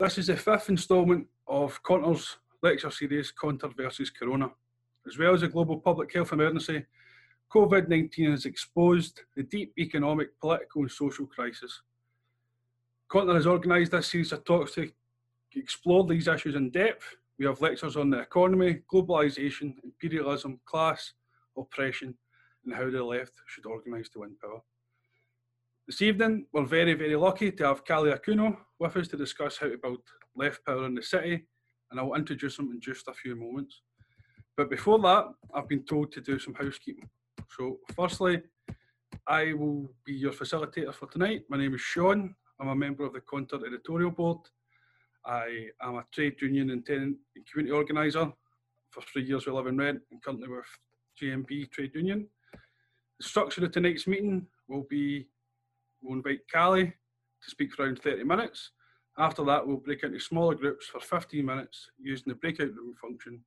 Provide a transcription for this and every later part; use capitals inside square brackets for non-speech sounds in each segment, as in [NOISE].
This is the fifth instalment of Conter's lecture series, Conter versus Corona. As well as a global public health emergency, COVID 19 has exposed the deep economic, political, and social crisis. Conter has organised this series of talks to explore these issues in depth. We have lectures on the economy, globalisation, imperialism, class, oppression, and how the left should organise to win power. This evening, we're very, very lucky to have Kali Akuno with us to discuss how to build left power in the city, and I'll introduce him in just a few moments. But before that, I've been told to do some housekeeping. So, firstly, I will be your facilitator for tonight. My name is Sean. I'm a member of the Conter editorial board. I am a trade union and tenant and community organiser for three years we Living Rent and currently with GMB Trade Union. The structure of tonight's meeting will be We'll invite Kali to speak for around 30 minutes. After that, we'll break into smaller groups for 15 minutes using the breakout room function.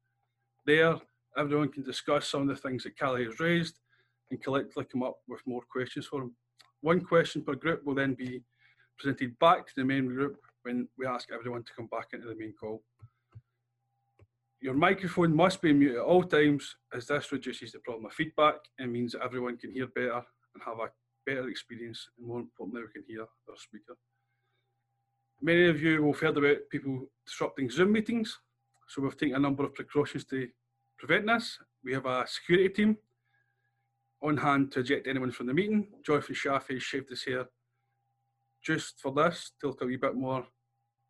There, everyone can discuss some of the things that Kali has raised and collectively come up with more questions for him. One question per group will then be presented back to the main group when we ask everyone to come back into the main call. Your microphone must be muted at all times as this reduces the problem of feedback and means that everyone can hear better and have a better experience and more importantly we can hear our speaker. Many of you will have heard about people disrupting Zoom meetings, so we've taken a number of precautions to prevent this. We have a security team on hand to eject anyone from the meeting. Jonathan Shafi shaved his hair just for this to look a wee bit more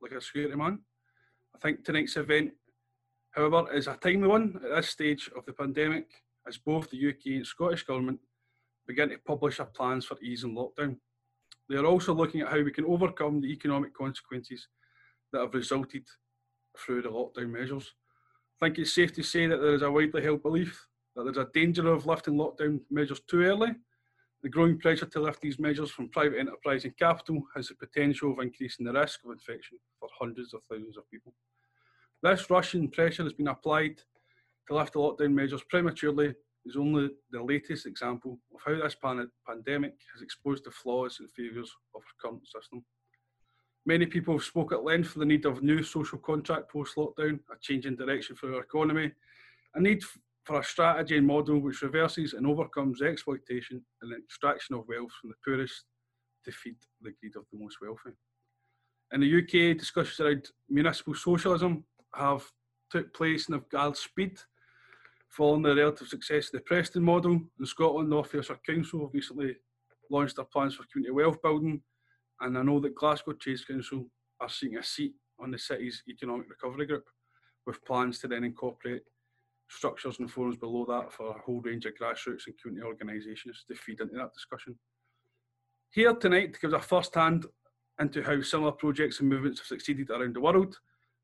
like a security man. I think tonight's event, however, is a timely one at this stage of the pandemic, as both the UK and Scottish Government begin to publish our plans for easing lockdown. They are also looking at how we can overcome the economic consequences that have resulted through the lockdown measures. I think it's safe to say that there is a widely held belief that there's a danger of lifting lockdown measures too early. The growing pressure to lift these measures from private enterprise and capital has the potential of increasing the risk of infection for hundreds of thousands of people. This Russian pressure has been applied to lift the lockdown measures prematurely is only the latest example of how this pan pandemic has exposed the flaws and failures of our current system. Many people have spoke at length for the need of new social contract post-lockdown, a change in direction for our economy, a need for a strategy and model which reverses and overcomes exploitation and extraction of wealth from the poorest to feed the greed of the most wealthy. In the UK, discussions around municipal socialism have took place and have gathered speed Following the relative success of the Preston model, in Scotland, North Ayrshire Council have recently launched their plans for community wealth building, and I know that Glasgow Trades Council are seeking a seat on the city's economic recovery group, with plans to then incorporate structures and forums below that for a whole range of grassroots and community organisations to feed into that discussion. Here tonight to give us a first hand into how similar projects and movements have succeeded around the world,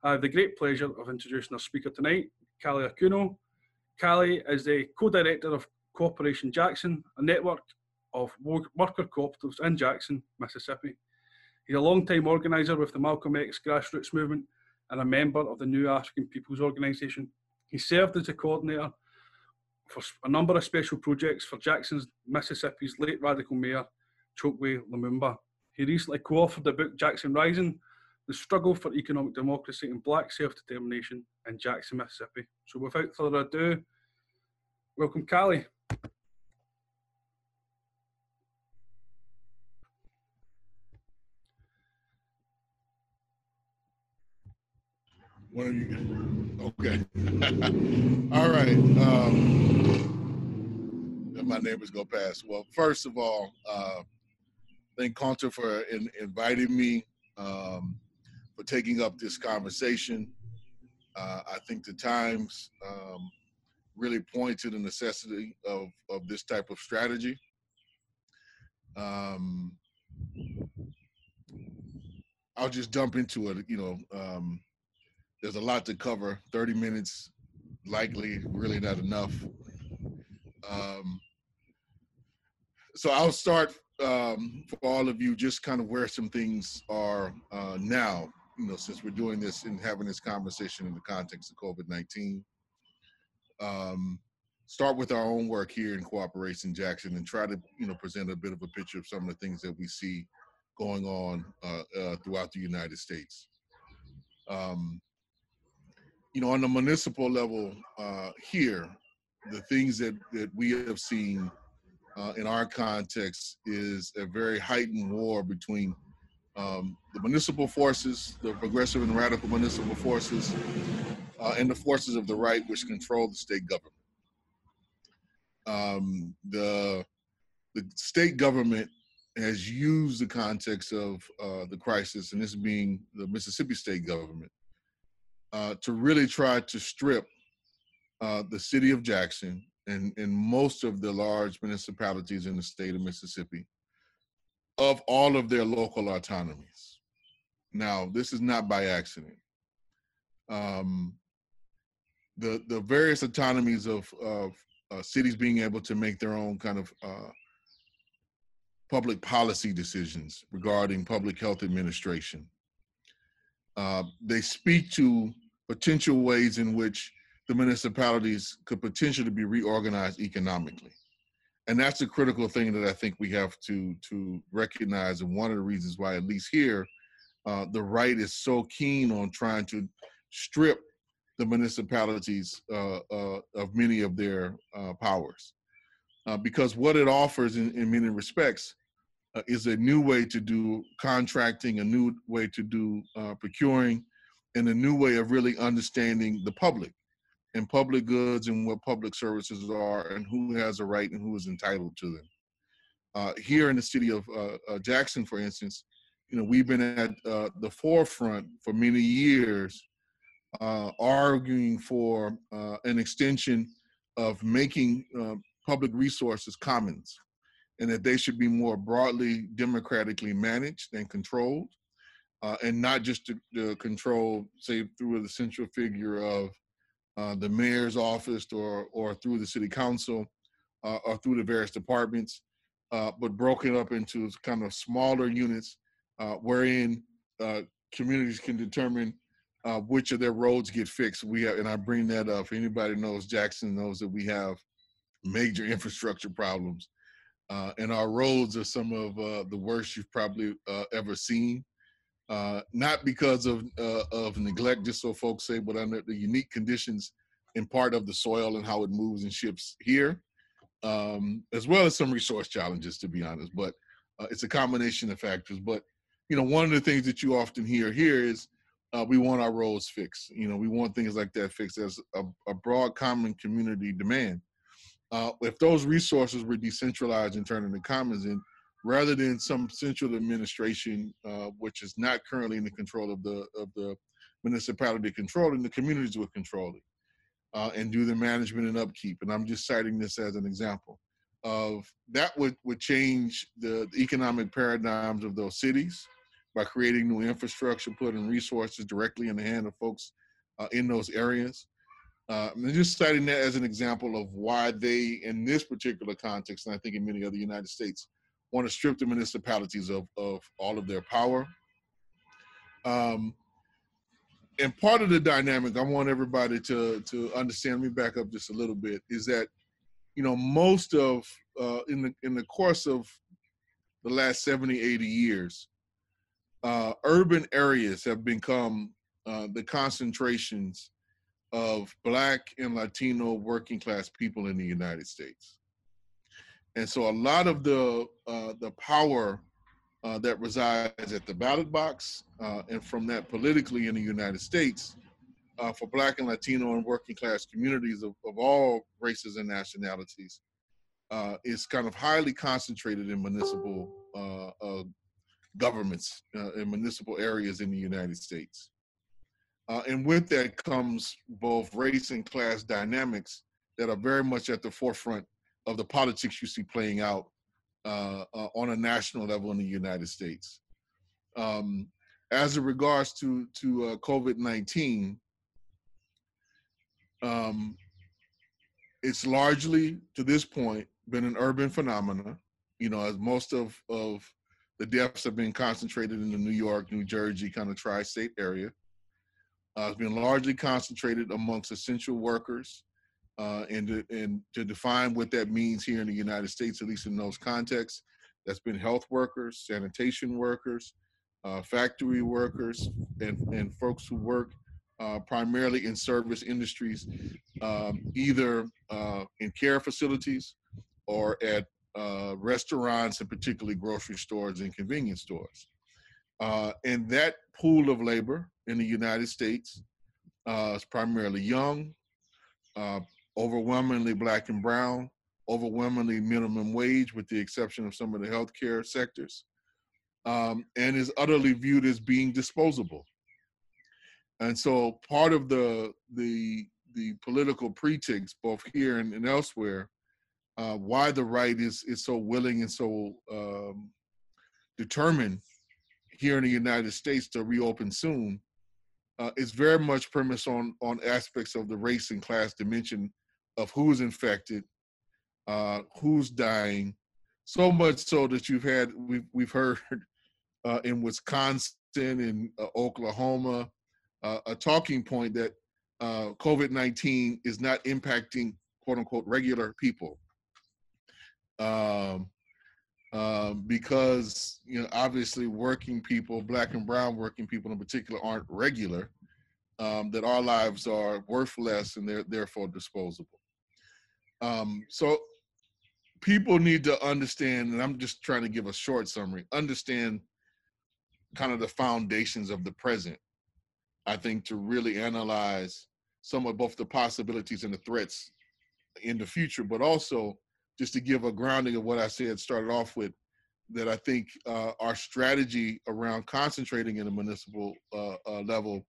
I have the great pleasure of introducing our speaker tonight, Kali Akuno, Kali is the co-director of Cooperation Jackson, a network of worker cooperatives in Jackson, Mississippi. He's a long-time organiser with the Malcolm X grassroots movement and a member of the New Afrikan Peoples Organisation. He served as a coordinator for a number of special projects for Jackson's, Mississippi's late radical mayor, Chokwe Lumumba. He recently co-authored the book Jackson Rising, The Struggle for Economic Democracy and Black Self-Determination in Jackson, Mississippi. So without further ado, welcome of you, okay. [LAUGHS] all right. Um, my neighbors go past. Well, first of all, uh, thank Conter for in, inviting me, um, for taking up this conversation. Uh, I think the Times um, really point to the necessity of, of this type of strategy. Um, I'll just jump into it. You know, um, there's a lot to cover. 30 minutes, likely, really not enough. Um, so I'll start um, for all of you, just kind of where some things are uh, now you know, since we're doing this and having this conversation in the context of COVID-19, um, start with our own work here in Cooperation Jackson and try to, you know, present a bit of a picture of some of the things that we see going on uh, uh, throughout the United States. Um, you know, on the municipal level uh, here, the things that, that we have seen uh, in our context is a very heightened war between um, the municipal forces, the progressive and radical municipal forces, uh, and the forces of the right, which control the state government. Um, the the state government has used the context of uh, the crisis, and this being the Mississippi state government, uh, to really try to strip uh, the city of Jackson and, and most of the large municipalities in the state of Mississippi of all of their local autonomies. Now, this is not by accident. Um, the the various autonomies of of uh, cities being able to make their own kind of uh, public policy decisions regarding public health administration. Uh, they speak to potential ways in which the municipalities could potentially be reorganized economically. And that's a critical thing that I think we have to to recognize. And one of the reasons why, at least here, uh, the right is so keen on trying to strip the municipalities uh, uh, of many of their uh, powers. Uh, because what it offers in, in many respects uh, is a new way to do contracting, a new way to do procuring, and a new way of really understanding the public and public goods and what public services are and who has a right and who is entitled to them. Uh, here in the city of uh, uh, Jackson, for instance, you know, we've been at uh, the forefront for many years uh, arguing for uh, an extension of making public resources commons and that they should be more broadly democratically managed and controlled and not just to, to control, say, through the central figure of uh, the mayor's office or or through the city council uh, or through the various departments, uh, but broken up into kind of smaller units uh, wherein uh, communities can determine which of their roads get fixed. We have, and I bring that up. Anybody knows Jackson knows that we have major [LAUGHS] infrastructure problems, and our roads are some of the worst you've probably ever seen uh, not because of uh, of neglect, just so folks say, but under the unique conditions in part of the soil and how it moves and shifts here, um, as well as some resource challenges, to be honest. But uh, it's a combination of factors. But you know, one of the things that you often hear here is uh, we want our roads fixed. You know, we want things like that fixed as a, a broad common community demand. Uh, if those resources were decentralized and turned into commons, and rather than some central administration, uh, which is not currently in the control of the of the municipality controlling, the communities will control it uh, and do the management and upkeep. And I'm just citing this as an example of that would would change the, the economic paradigms of those cities by creating new infrastructure, putting resources directly in the hand of folks uh, in those areas. Uh, I'm just citing that as an example of why they, in this particular context, and I think in many other United States, want to strip the municipalities of, of all of their power. Um, and part of the dynamic, I want everybody to to understand. Let me back up just a little bit. Is that you know most of uh, in the in the course of the last 70, 80 years, uh, urban areas have become uh, the concentrations of Black and Latino working class people in the United States. And so a lot of the uh, the power uh, that resides at the ballot box uh, and from that politically in the United States uh, for Black and Latino and working class communities of, of all races and nationalities uh, is kind of highly concentrated in municipal uh, governments in municipal areas in the United States. and with that comes both race and class dynamics that are very much at the forefront of the politics you see playing out uh, uh, on a national level in the United States. Um, as it regards to to uh, COVID nineteen, um, it's largely to this point been an urban phenomenon. You know, as most of of the deaths have been concentrated in the New York, New Jersey kind of tri-state area. Uh, it's been largely concentrated amongst essential workers uh, and, to, and to define what that means here in the United States, at least in those contexts, that's been health workers, sanitation workers, uh, factory workers, and, and folks who work uh, primarily in service industries, um, either uh, in care facilities or at uh, restaurants and particularly grocery stores and convenience stores. Uh, and that pool of labor in the United States is primarily young, uh, overwhelmingly black and brown, overwhelmingly minimum wage, with the exception of some of the healthcare sectors, um, and is utterly viewed as being disposable. And so, part of the the the political pretext, both here and, and elsewhere, uh, why the right is is so willing and so um, determined here in the United States to reopen soon uh, is very much premised on on aspects of the race and class dimension of who's infected, uh, who's dying, so much so that you've had we've we've heard [LAUGHS] uh, in Wisconsin in uh, Oklahoma uh, a talking point that uh, COVID nineteen is not impacting quote unquote regular people. Um, um, because you know obviously working people, black and brown working people in particular, aren't regular. Um, that our lives are worth less and they're therefore disposable. Um, so people need to understand, and I'm just trying to give a short summary. Understand kind of the foundations of the present. I think to really analyze some of both the possibilities and the threats in the future, but also just to give a grounding of what I said, started off with, that I think uh, our strategy around concentrating in a municipal uh, uh, level,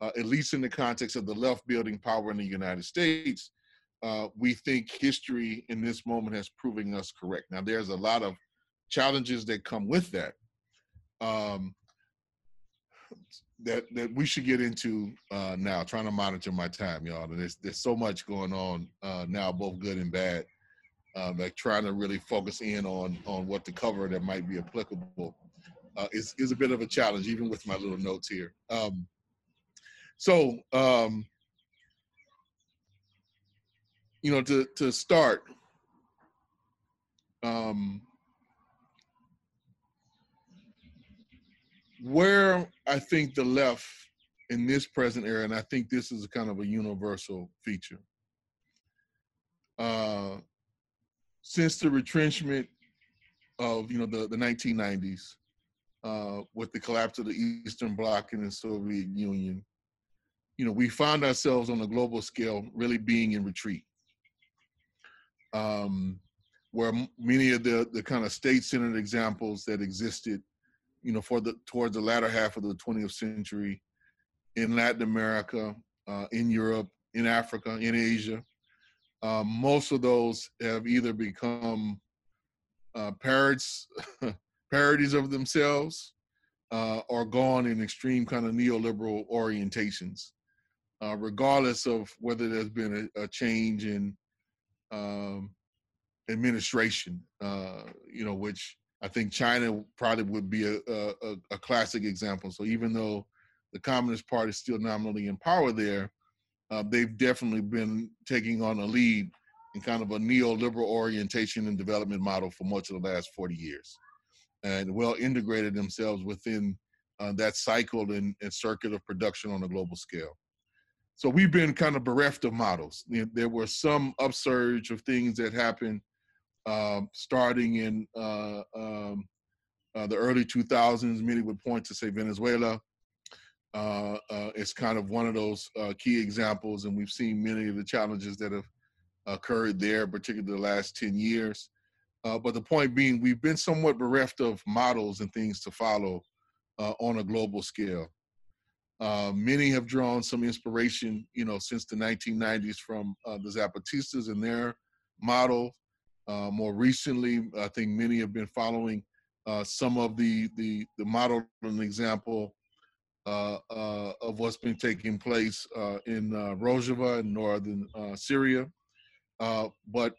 uh, at least in the context of the left building power in the United States, uh, we think history in this moment has proven us correct. Now, there's a lot of challenges that come with that. Um, that that we should get into uh, now. Trying to monitor my time, y'all. There's there's so much going on uh, now, both good and bad um, like trying to really focus in on on what to cover that might be applicable uh, is is a bit of a challenge, even with my little notes here. Um, so, um, you know, to to start, um, where I think the left in this present era, and I think this is kind of a universal feature. Uh, since the retrenchment of you know the, the 1990s uh, with the collapse of the Eastern Bloc and the Soviet Union, you know, we found ourselves on a global scale really being in retreat. Um, where many of the, the kind of state-centered examples that existed, you know, for the towards the latter half of the 20th century in Latin America, uh, in Europe, in Africa, in Asia, um, most of those have either become uh, parrots, [LAUGHS] parodies of themselves, uh, or gone in extreme kind of neoliberal orientations, uh, regardless of whether there's been a, a change in um, administration. Uh, you know, which I think China probably would be a, a, a classic example. So even though the Communist Party is still nominally in power there, uh, they've definitely been taking on a lead in kind of a neoliberal orientation and development model for much of the last 40 years and well integrated themselves within uh, that cycle and, and, circuit of production on a global scale. So we've been kind of bereft of models. There were some upsurge of things that happened um, starting in uh, um, uh, the early 2000s. Many would point to, say, Venezuela, uh, uh, it's kind of one of those uh, key examples, and we've seen many of the challenges that have occurred there, particularly the last 10 years. Uh, but the point being, we've been somewhat bereft of models and things to follow on a global scale. Uh, many have drawn some inspiration, you know, since the 1990s from the Zapatistas and their model. more recently, I think many have been following some of the the the model and example uh, uh, of what's been taking place uh, in Rojava in northern Syria. but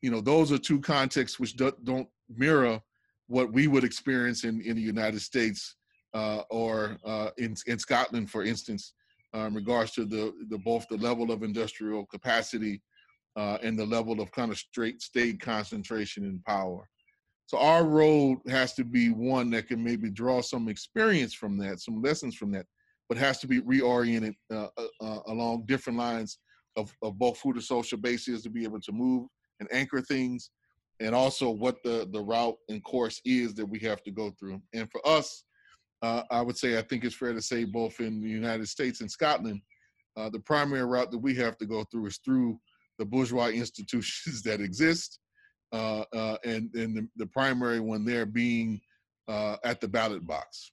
you know, those are two contexts which do, not mirror what we would experience in, in the United States or in in Scotland, for instance, in regards to the, the both the level of industrial capacity uh, and the level of kind of straight state concentration and power. So our road has to be one that can maybe draw some experience from that, some lessons from that, but has to be reoriented uh, uh, uh, along different lines of, of both food and social bases to be able to move and anchor things, and also what the the route and course is that we have to go through. And for us, uh, I would say I think it's fair to say both in the United States and Scotland, uh, the primary route that we have to go through is through the bourgeois institutions [LAUGHS] that exist, uh, uh, and and the, the, primary one there being uh, at the ballot box.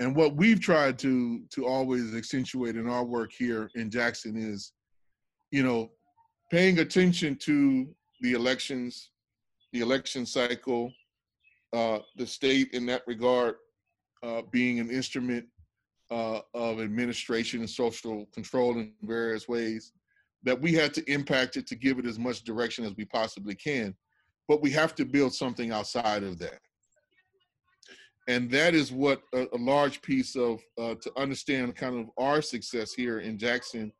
And what we've tried to to always accentuate in our work here in Jackson is, you know, paying attention to the elections, the election cycle, uh, the state in that regard uh, being an instrument uh, of administration and social control in various ways, that we had to impact it to give it as much direction as we possibly can. But we have to build something outside of that. And that is what a, a large piece of, uh, to understand kind of our success here in Jackson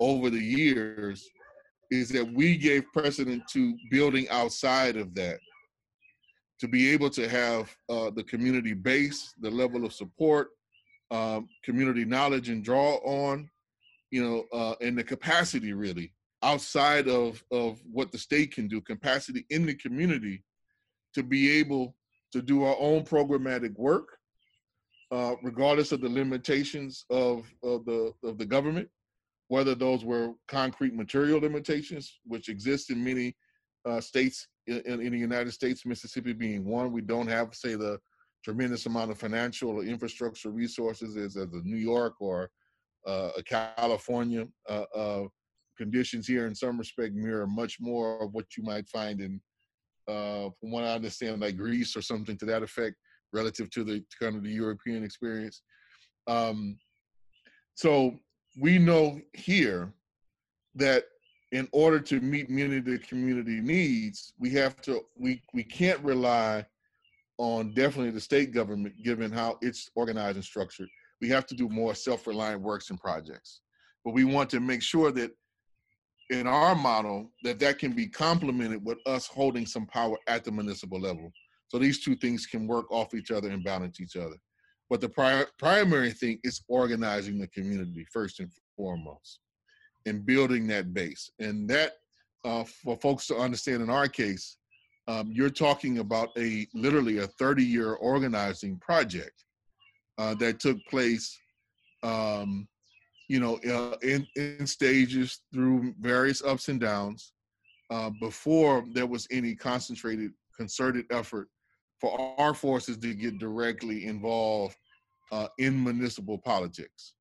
over the years, is that we gave precedent to building outside of that to be able to have uh, the community base, the level of support, um, community knowledge and draw on, you know, uh, and the capacity really outside of of what the state can do, capacity in the community to be able to do our own programmatic work, uh, regardless of the limitations of of the of the government, whether those were concrete material limitations, which exist in many uh, states in, in, the United States, Mississippi being one. We don't have, say, the tremendous amount of financial or infrastructure resources as, as a New York or uh, a California. Uh, uh, conditions here, in some respect, mirror much more of what you might find in, uh, from what I understand, like Greece or something to that effect, relative to the kind of the European experience. Um, so we know here that in order to meet many of the community needs, we have to we we can't rely on definitely the state government given how it's organized and structured. We have to do more self-reliant works and projects. But we want to make sure that in our model that that can be complemented with us holding some power at the municipal level. So these two things can work off each other and balance each other. But the pri- primary thing is organizing the community first and foremost and building that base. And that, uh, for folks to understand in our case, um, you're talking about a literally a 30 year organizing project uh, that took place, um, you know, uh, in, in stages through various ups and downs uh, before there was any concentrated, concerted effort for our forces to get directly involved uh, in municipal politics.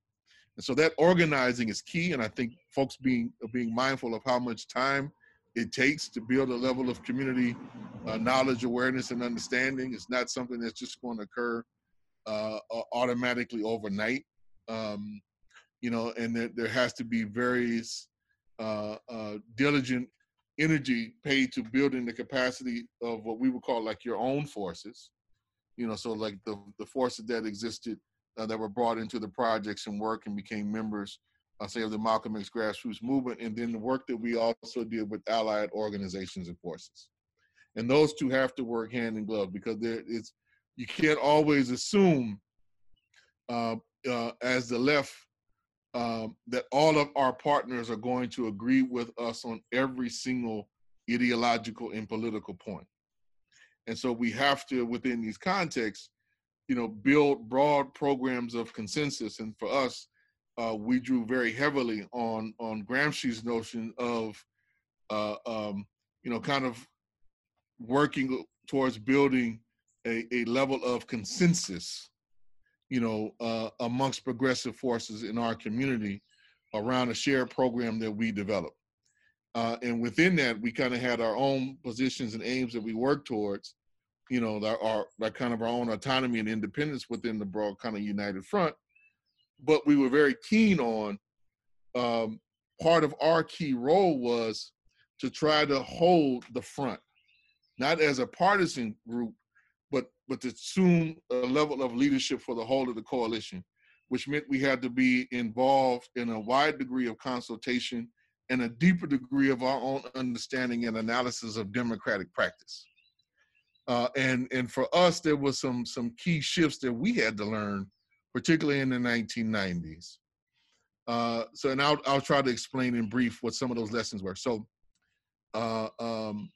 And so that organizing is key, and I think folks being being mindful of how much time it takes to build a level of community uh, knowledge, awareness, and understanding. It's not something that's just going to occur uh, automatically overnight. Um, you know, and there, there has to be various uh, uh, diligent energy paid to building the capacity of what we would call like your own forces. You know, so like the the forces that existed uh, that were brought into the projects and work and became members uh, say of the Malcolm X grassroots movement, and then the work that we also did with allied organizations and forces. And those two have to work hand in glove because there is you can't always assume uh, uh, as the left um, that all of our partners are going to agree with us on every single ideological and political point. And so we have to, within these contexts, you know, build broad programs of consensus. And for us, uh, we drew very heavily on on Gramsci's notion of, uh, um, you know, kind of working towards building a, a level of consensus, you know, uh, amongst progressive forces in our community around a shared program that we developed. Uh, and within that, we kind of had our own positions and aims that we worked towards, you know, our, our, our kind of our own autonomy and independence within the broad kind of united front but we were very keen on um, part of our key role was to try to hold the front, not as a partisan group, but but to assume a level of leadership for the whole of the coalition, which meant we had to be involved in a wide degree of consultation and a deeper degree of our own understanding and analysis of democratic practice. Uh, and and for us, there was some some key shifts that we had to learn, particularly in the 1990s. Uh, so, and I'll I'll try to explain in brief what some of those lessons were. So, uh, um,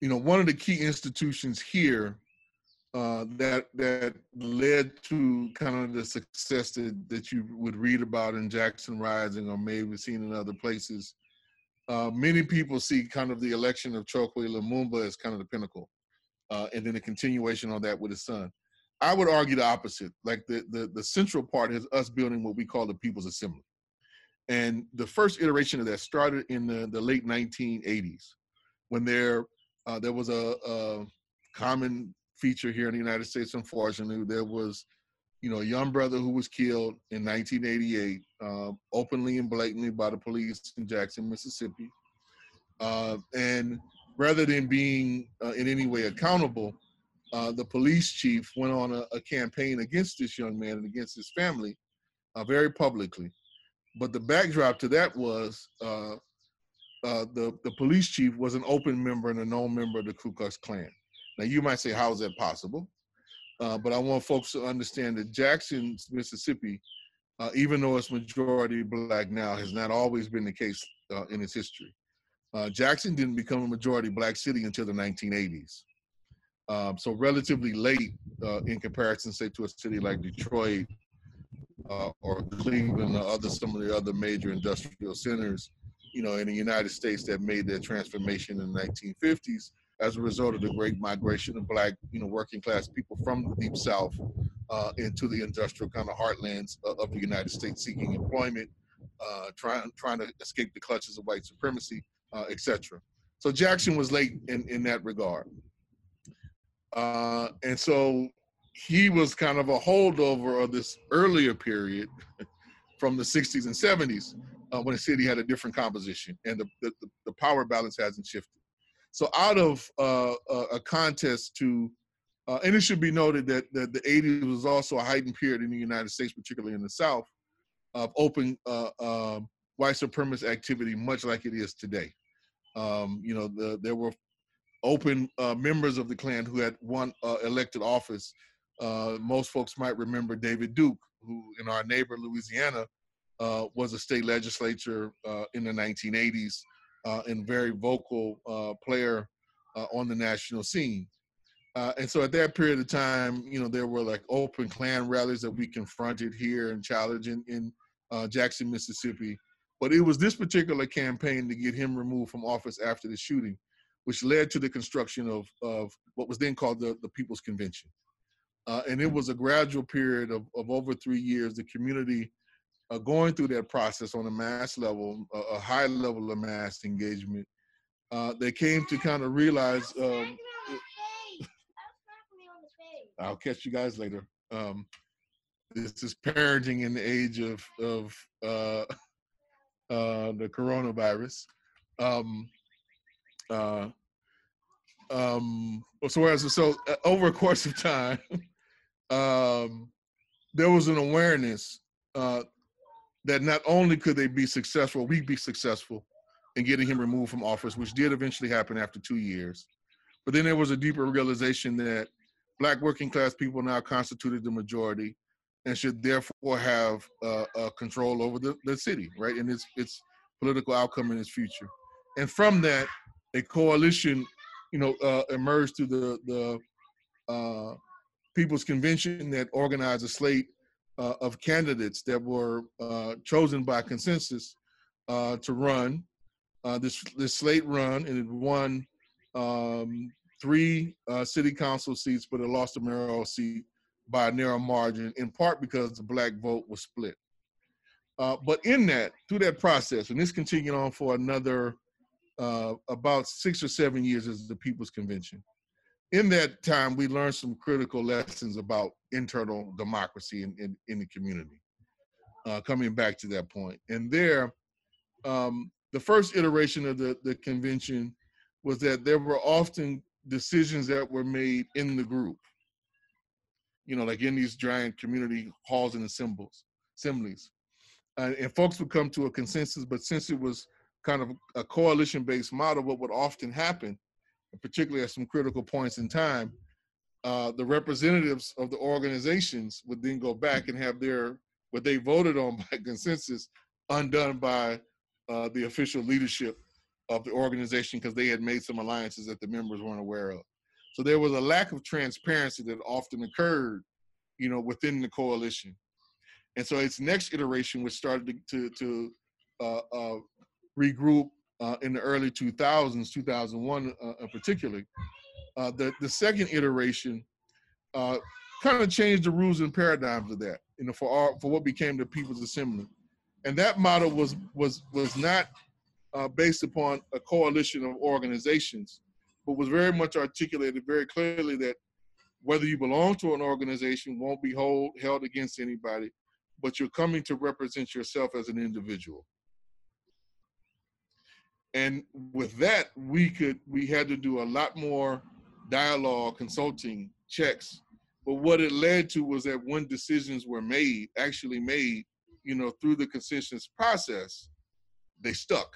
you know, one of the key institutions here uh, that that led to kind of the success that, that you would read about in Jackson Rising or maybe seen in other places. Uh, many people see kind of the election of Chokwe Lumumba as kind of the pinnacle, uh, and then a continuation on that with his son. I would argue the opposite. Like the, the the central part is us building what we call the People's Assembly, and the first iteration of that started in the, the late 1980s, when there uh, there was a, a common feature here in the United States, unfortunately. There was, you know, a young brother who was killed in 1988, uh, openly and blatantly by the police in Jackson, Mississippi. Uh, and rather than being uh, in any way accountable, uh, the police chief went on a, a, campaign against this young man and against his family uh, very publicly. But the backdrop to that was uh, the, the police chief was an open member and a known member of the Ku Klux Klan. Now you might say, how is that possible? Uh, but I want folks to understand that Jackson, Mississippi, uh, even though it's majority black now, has not always been the case uh, in its history. Uh, Jackson didn't become a majority black city until the 1980s. Um, so relatively late uh, in comparison, say, to a city like Detroit uh, or Cleveland or other some of the other major industrial centers, you know, in the United States that made their transformation in the 1950s as a result of the great migration of black, you know, working class people from the deep south uh, into the industrial kind of heartlands of the United States, seeking employment, uh, trying trying to escape the clutches of white supremacy, uh, etc. So Jackson was late in in that regard, uh, and so he was kind of a holdover of this earlier period [LAUGHS] from the 60s and 70s uh, when the city had a different composition and the, the, the power balance hasn't shifted. So out of uh, a contest to, uh, and it should be noted that, that the 80s was also a heightened period in the United States, particularly in the South, of open uh, um, white supremacist activity, much like it is today. Um, you know, the, there were open uh, members of the Klan who had won uh, elected office. Uh, most folks might remember David Duke, who in our neighbor Louisiana was a state legislature in the 1980s uh, and very vocal uh, player uh, on the national scene. Uh, and so at that period of time, you know, there were like open Klan rallies that we confronted here and challenged in, in uh, Jackson, Mississippi. But it was this particular campaign to get him removed from office after the shooting, which led to the construction of, of what was then called the, the People's Convention. Uh, and it was a gradual period of, of over three years. The community uh, going through that process on a mass level, a, a high level of mass engagement, uh, they came to kind of realize. Um, I'll catch you guys later. Um, this is parenting in the age of of uh, [LAUGHS] uh, the coronavirus. Um, uh, um, so whereas so uh, over a course of time, [LAUGHS] um, there was an awareness uh, that not only could they be successful, we'd be successful in getting him removed from office, which did eventually happen after two years. But then there was a deeper realization that black working class people now constituted the majority and should therefore have uh, uh, control over the, the city, right, and its its political outcome in its future. And from that, a coalition, you know, uh, emerged through the the uh, People's Convention that organized a slate uh, of candidates that were uh, chosen by consensus uh, to run uh, this this slate run, and it won um, three uh, city council seats, but it lost a mayoral seat by a narrow margin, in part because the black vote was split. Uh, but in that, through that process, and this continued on for another about six or seven years as the People's Convention in that time, we learned some critical lessons about internal democracy in, in, in the community. Uh, coming back to that point, and there, um, the first iteration of the, the convention was that there were often decisions that were made in the group. You know, like in these giant community halls and assemblies, assemblies, uh, and folks would come to a consensus. But since it was kind of a coalition-based model, what would often happen particularly at some critical points in time, uh, the representatives of the organizations would then go back and have their what they voted on [LAUGHS] by consensus undone by uh, the official leadership of the organization because they had made some alliances that the members weren't aware of. So there was a lack of transparency that often occurred, you know, within the coalition. And so its next iteration, which started to, to, to uh, uh, regroup uh, in the early 2000s, 2001 uh, particularly, uh, the, the second iteration uh, kind of changed the rules and paradigms of that, you know, for our, for what became the People's Assembly. And that model was was was not uh, based upon a coalition of organizations, but was very much articulated very clearly that whether you belong to an organization won't be hold, held against anybody, but you're coming to represent yourself as an individual. And with that, we could we had to do a lot more dialogue, consulting, checks. But what it led to was that when decisions were made, actually made, you know, through the consensus process, they stuck.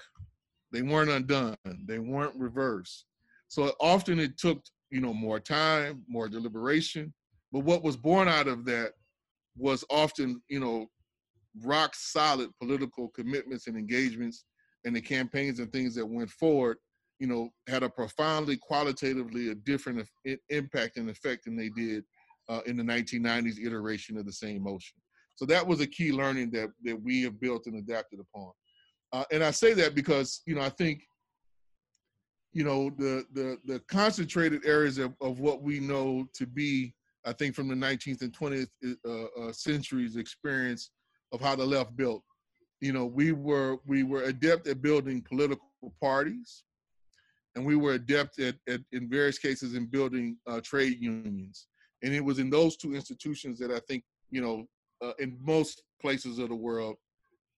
They weren't undone. They weren't reversed. So often it took, you know, more time, more deliberation. But what was born out of that was often, you know, rock solid political commitments and engagements and the campaigns and things that went forward, you know, had a profoundly qualitatively a different impact and effect than they did uh, in the 1990s iteration of the same motion. So that was a key learning that that we have built and adapted upon. Uh, and I say that because you know I think you know the the the concentrated areas of, of what we know to be I think from the 19th and 20th uh, uh, centuries experience of how the left built. You know, we were we were adept at building political parties, and we were adept at, at in various cases in building uh, trade unions. And it was in those two institutions that I think you know uh, in most places of the world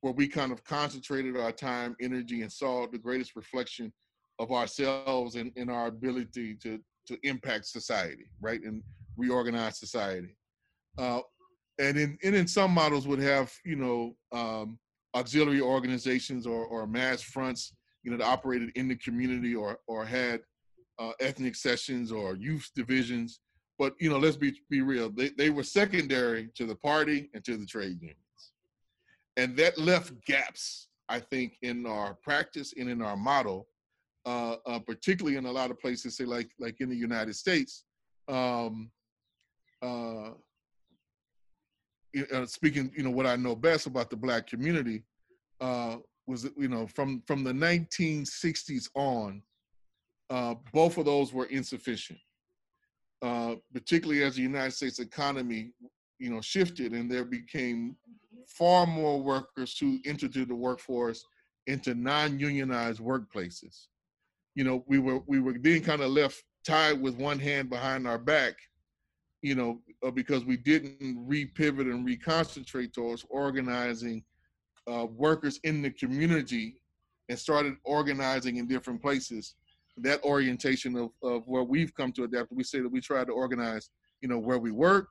where we kind of concentrated our time, energy, and saw the greatest reflection of ourselves and, in our ability to to impact society, right, and reorganize society. Uh, and in and in some models would have you know um, auxiliary organizations or, or mass fronts, you know, that operated in the community or or had uh, ethnic sessions or youth divisions. But you know, let's be be real. They they were secondary to the party and to the trade unions and that left gaps i think in our practice and in our model uh, uh, particularly in a lot of places say like like in the united states um, uh, speaking you know what i know best about the black community uh, was you know from from the 1960s on uh, both of those were insufficient uh, particularly as the united states economy you know shifted and there became far more workers who entered the workforce into non-unionized workplaces. You know, we were we were being kind of left tied with one hand behind our back, you know, uh, because we didn't repivot and reconcentrate towards organizing uh, workers in the community and started organizing in different places. That orientation of, of where we've come to adapt, we say that we try to organize, you know, where we work,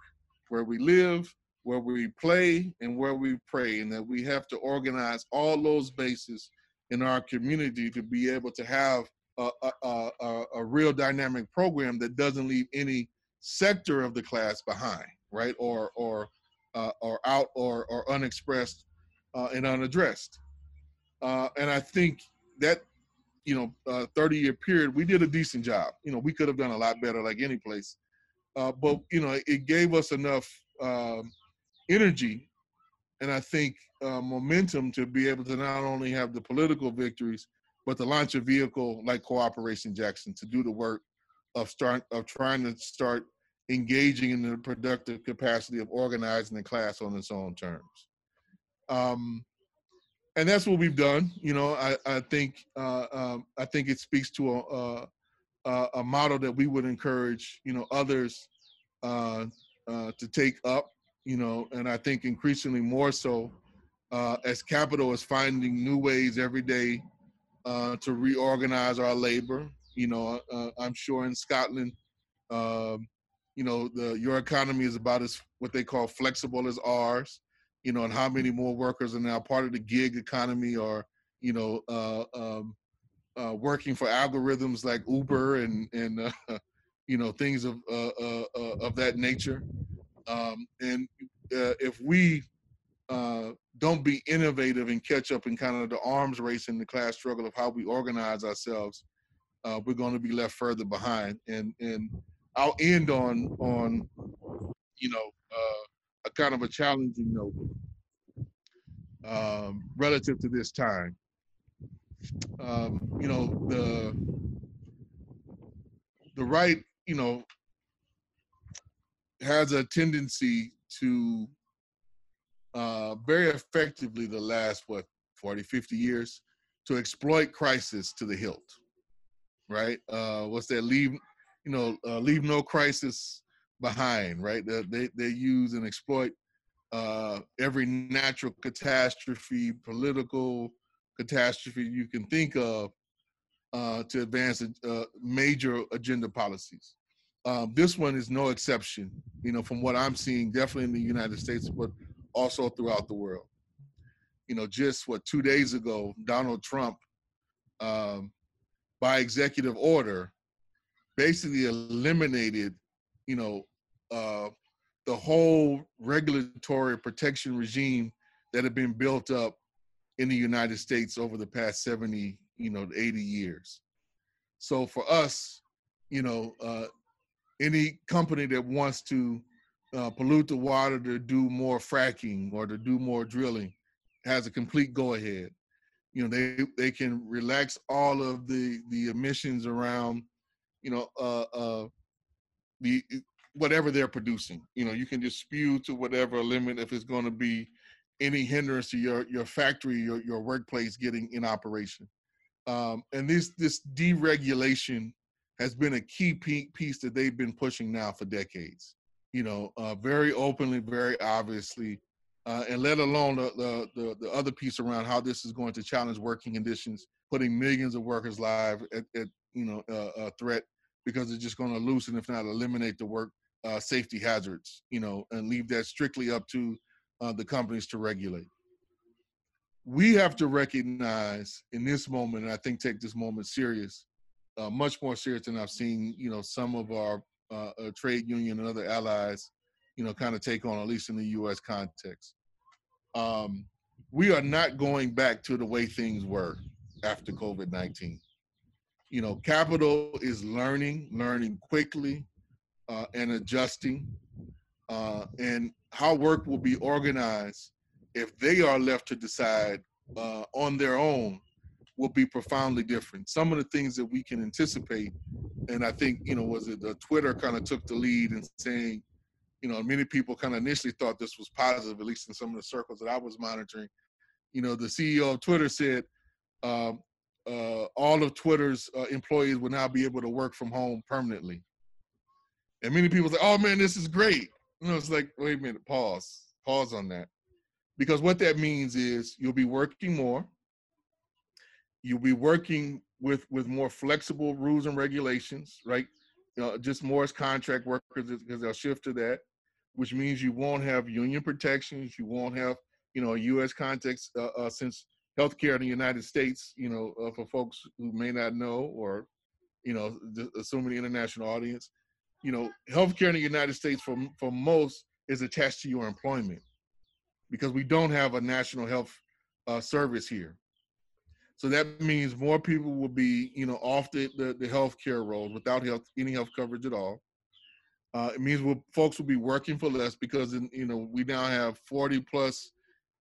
where we live, where we play and where we pray, and that we have to organize all those bases in our community to be able to have a, a, a, a real dynamic program that doesn't leave any sector of the class behind, right? Or or uh, or out or or unexpressed uh, and unaddressed. Uh, and I think that you know, uh, 30 year period, we did a decent job. You know, we could have done a lot better, like any place. Uh, but you know, it gave us enough um, energy and I think uh, momentum to be able to not only have the political victories, but to launch a vehicle like Cooperation Jackson to do the work of start of trying to start engaging in the productive capacity of organizing the class on its own terms. Um, and that's what we've done. You know, I, I think uh, um, I think it speaks to a, a, a, model that we would encourage you know others uh, uh to take up you know, and I think increasingly more so uh, as capital is finding new ways every day uh, to reorganize our labor. You know, uh, I'm sure in Scotland, um, you know, the your economy is about as what they call flexible as ours. You know, and how many more workers are now part of the gig economy or you know, uh, um, uh, working for algorithms like Uber and and uh, [LAUGHS] you know things of uh, uh, uh, of that nature. Um, and if we don't be innovative and catch up in kind of the arms race in the class struggle of how we organize ourselves, we're going to be left further behind. And and I'll end on on you know a kind of a challenging note um, relative to this time. Um, you know, the the right, you know, has a tendency to uh, very effectively the last what 40 50 years to exploit crisis to the hilt right uh, what's that leave you know uh, leave no crisis behind right they, they, they use and exploit uh, every natural catastrophe, political catastrophe you can think of uh, to advance uh, major agenda policies. Um, this one is no exception, you know, from what I'm seeing, definitely in the United States, but also throughout the world. You know, just what two days ago, Donald Trump, um, by executive order, basically eliminated, you know, uh, the whole regulatory protection regime that had been built up in the United States over the past 70, you know, 80 years. So for us, you know, uh, any company that wants to uh, pollute the water to do more fracking or to do more drilling has a complete go ahead. You know, they they can relax all of the the emissions around, you know, uh, uh, the whatever they're producing. You know, you can just spew to whatever limit if it's going to be any hindrance to your your factory, your your workplace getting in operation. Um, and this this deregulation has been a key piece that they've been pushing now for decades. You know, uh, very openly, very obviously, uh, and let alone the, the, the the other piece around how this is going to challenge working conditions, putting millions of workers' lives at, at you know uh, a threat because it's just going to loosen, if not eliminate, the work uh, safety hazards, you know, and leave that strictly up to uh, the companies to regulate. We have to recognize in this moment, and I think take this moment serious, uh, much more serious than I've seen, you know, some of our uh, trade union and other allies, you know, kind of take on, at least in the U.S. context. Um, we are not going back to the way things were after COVID 19. You know, capital is learning, learning quickly, uh, and adjusting, uh, and how work will be organized if they are left to decide uh, on their own will be profoundly different. Some of the things that we can anticipate, and I think you know, was it Twitter kind of took the lead in saying, you know, many people kind of initially thought this was positive, at least in some of the circles that I was monitoring. You know, the CEO of Twitter said um, uh, all of Twitter's uh, employees will now be able to work from home permanently. And many people say, "Oh man, this is great." You know, it's like, wait a minute, pause, pause on that, because what that means is you'll be working more. You'll be working with with more flexible rules and regulations, right? You know, just more as contract workers because they'll shift to that, which means you won't have union protections. You won't have, you know, a U.S. context uh, uh, since healthcare in the United States, you know, uh, for folks who may not know or, you know, assuming the international audience, you know, healthcare in the United States for for most is attached to your employment because we don't have a national health uh, service here. So that means more people will be, you know, off the, the, the healthcare rolls without health any health coverage at all. Uh, it means we'll, folks will be working for less because, in, you know, we now have 40 plus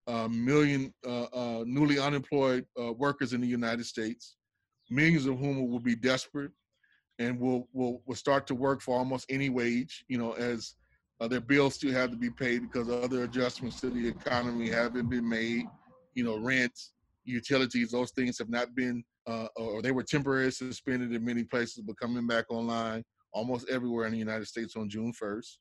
uh, million uh, uh, newly unemployed uh, workers in the United States, millions of whom will be desperate and will will will start to work for almost any wage. You know, as uh, their bills still have to be paid because other adjustments to the economy haven't been made. You know, rent, utilities, those things have not been, or they were temporarily suspended in many places, but coming back online almost everywhere in the United States on June 1st.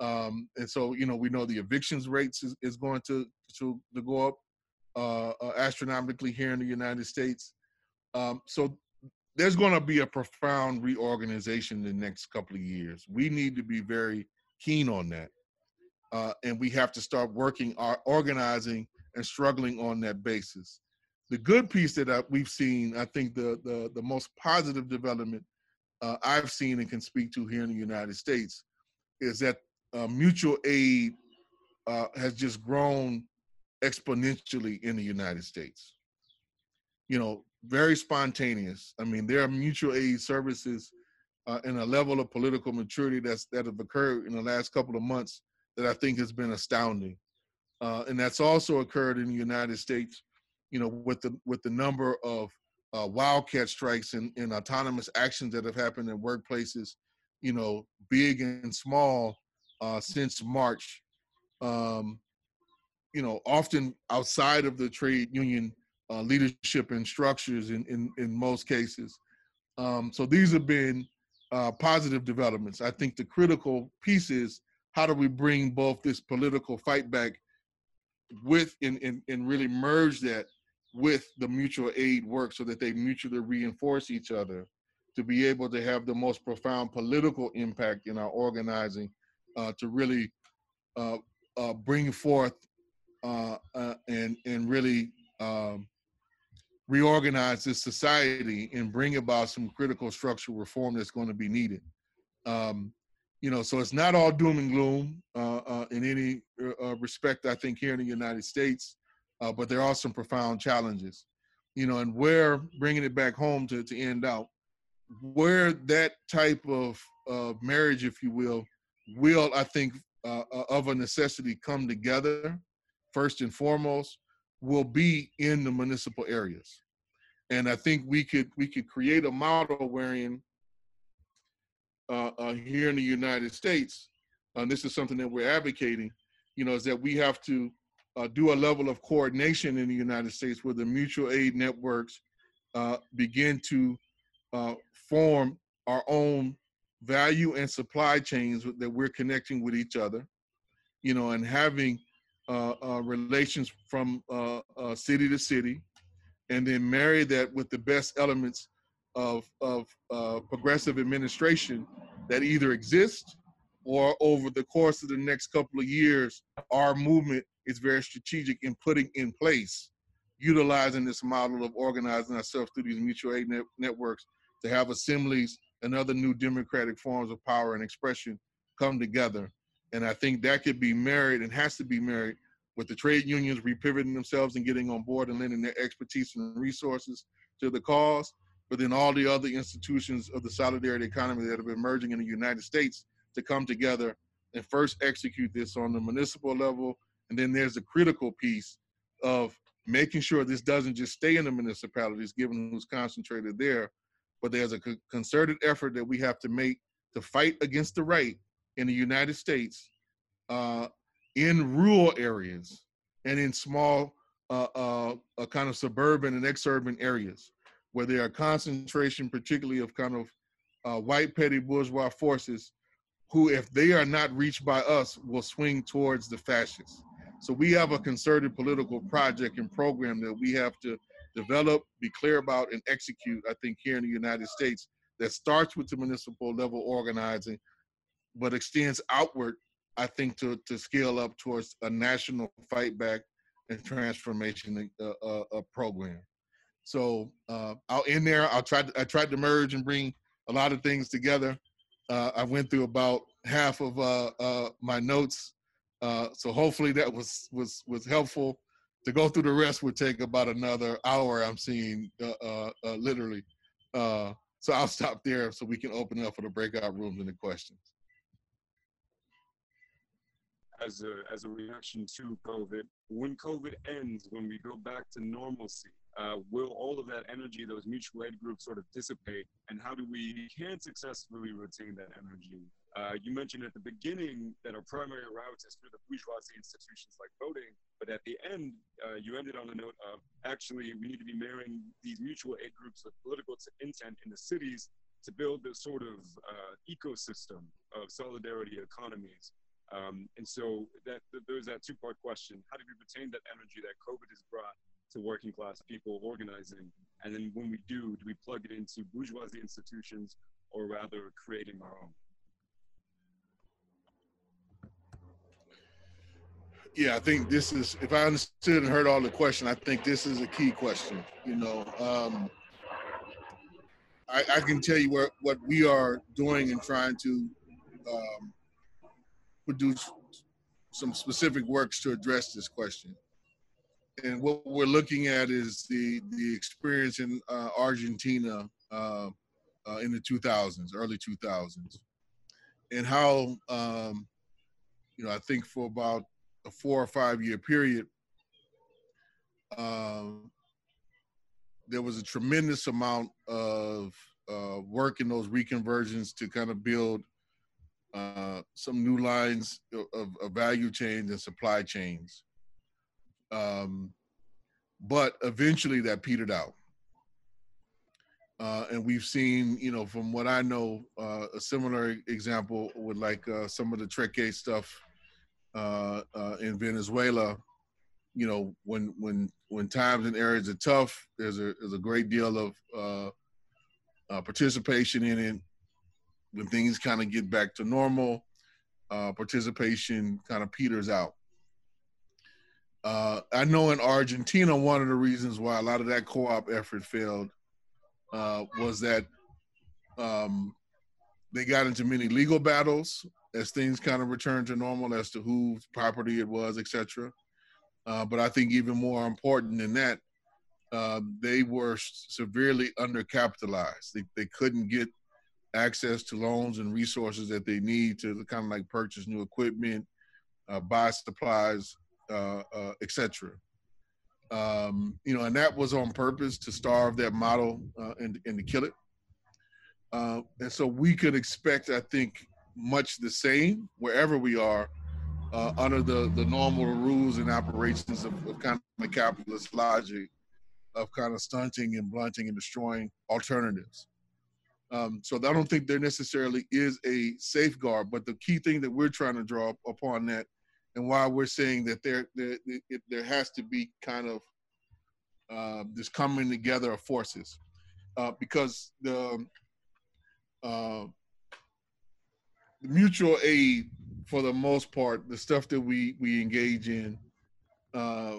Um, and so, you know, we know the evictions rates is, is going to, to, to go up uh, uh, astronomically here in the United States. Um, so there's going to be a profound reorganization in the next couple of years. We need to be very keen on that. Uh, and we have to start working, our, uh, organizing, and struggling on that basis. the good piece that I, we've seen, I think the the the most positive development uh, I've seen and can speak to here in the United States is that uh, mutual aid uh, has just grown exponentially in the United States. You know, very spontaneous. I mean, there are mutual aid services uh, and a level of political maturity that's that have occurred in the last couple of months that I think has been astounding. Uh, and that's also occurred in the United States, you know, with the with the number of uh, wildcat strikes and, and autonomous actions that have happened in workplaces, you know, big and small, uh, since March. Um, you know, often outside of the trade union uh, leadership and structures in, in, in most cases. Um, so these have been uh, positive developments. I think the critical piece is how do we bring both this political fight back with and, and, and really merge that with the mutual aid work so that they mutually reinforce each other to be able to have the most profound political impact in our organizing uh, to really uh, uh, bring forth uh, uh, and and really um, reorganize this society and bring about some critical structural reform that's going to be needed. Um, you know, so it's not all doom and gloom uh, in any respect. I think here in the United States, uh, but there are some profound challenges. You know, and where bringing it back home to to end out, where that type of of marriage, if you will, will I think uh, uh, of a necessity come together first and foremost will be in the municipal areas. And I think we could we could create a model wherein uh, uh, here in the United States, and this is something that we're advocating, you know, is that we have to uh, do a level of coordination in the United States where the mutual aid networks uh, begin to uh, form our own value and supply chains that we're connecting with each other, you know, and having uh, uh, relations from uh, city to city, and then marry that with the best elements of, of progressive administration that either exist or over the course of the next couple of years, our movement is very strategic in putting in place, utilizing this model of organizing ourselves through these mutual aid net- networks to have assemblies and other new democratic forms of power and expression come together and I think that could be married and has to be married with the trade unions repivoting themselves and getting on board and lending their expertise and resources to the cause, but then all the other institutions of the solidarity economy that have been emerging in the United States to come together and first execute this on the municipal level. And then there's the critical piece of making sure this doesn't just stay in the municipalities, given who's concentrated there, but there's a concerted effort that we have to make to fight against the right in the United States uh, in rural areas and in small uh, uh, uh, kind of suburban and exurban areas where there are concentration, particularly of kind of uh, white petty bourgeois forces who, if they are not reached by us, will swing towards the fascists. So we have a concerted political project and program that we have to develop, be clear about, and execute, I think, here in the United States that starts with the municipal level organizing, but extends outward, I think, to, to scale up towards a national fight back and transformation uh, uh, uh, program. So uh, I'll end there. I'll try. To, I tried to merge and bring a lot of things together. Uh, I went through about half of uh, uh, my notes, uh, so hopefully that was was was helpful. To go through the rest would take about another hour. I'm seeing uh, uh, uh, literally. Uh, so I'll stop there so we can open up for the breakout rooms and the questions as a as a reaction to COVID. When COVID ends, when we go back to normalcy, uh, will all of that energy, those mutual aid groups, sort of dissipate? And how do we can successfully retain that energy? Uh, you mentioned at the beginning that our primary route is through the bourgeoisie institutions like voting, but at the end, uh, you ended on a note of actually we need to be marrying these mutual aid groups with political intent in the cities to build this sort of uh, ecosystem of solidarity economies um, and so that, that there's that two-part question: How do we retain that energy that COVID has brought to working class people organizing? And then when we do, do we plug it into bourgeoisie institutions, or rather creating our own? Yeah, I think this is, if I understood and heard all the question, I think this is a key question. You know, um, I, I can tell you what, what we are doing and trying to um, produce some specific works to address this question. And what we're looking at is the the experience in uh, Argentina uh, uh, in the 2000s, early 2000s, and how um, you know I think for about a four or five year period, um, there was a tremendous amount of uh, work in those reconversions to kind of build uh, some new lines of, of, value chains and supply chains. Um, but eventually that petered out. Uh, and we've seen, you know, from what I know, uh, a similar example with like uh, some of the Trekkie stuff uh, uh, in Venezuela. You know, when when when times and areas are tough, there's a there's a great deal of uh, participation in it. When things kind of get back to normal, participation kind of peters out. I know in Argentina, one of the reasons why a lot of that co-op effort failed uh, was that um, they got into many legal battles as things kind of returned to normal as to whose property it was, etc. Uh, but I think even more important than that, uh, they were severely undercapitalized. They, they couldn't get access to loans and resources that they need to kind of like purchase new equipment, uh, buy supplies, uh, uh, etc. Um, you know, and that was on purpose to starve that model uh, and, and to kill it. And so we could expect, I think, much the same wherever we are uh, under the, the normal rules and operations of, of kind of the capitalist logic of kind of stunting and blunting and destroying alternatives. Um, so I don't think there necessarily is a safeguard, but the key thing that we're trying to draw upon that and why we're saying that there there, there has to be kind of uh, this coming together of forces uh, because the, uh, the mutual aid for the most part the stuff that we we engage in uh,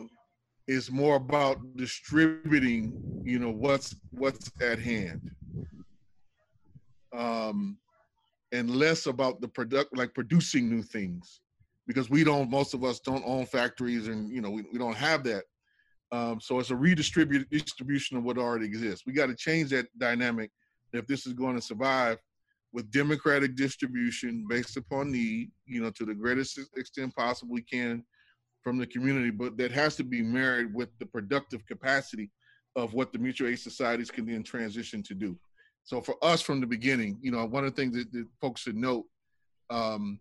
is more about distributing you know what's what's at hand. Um, and less about the product like producing new things because we don't most of us don't own factories and you know we, we don't have that. Um, so it's a redistributed distribution of what already exists. We got to change that dynamic if this is going to survive with democratic distribution based upon need you know to the greatest extent possible we can from the community but that has to be married with the productive capacity of what the mutual aid societies can then transition to do. So for us from the beginning you know one of the things that, that folks should note um,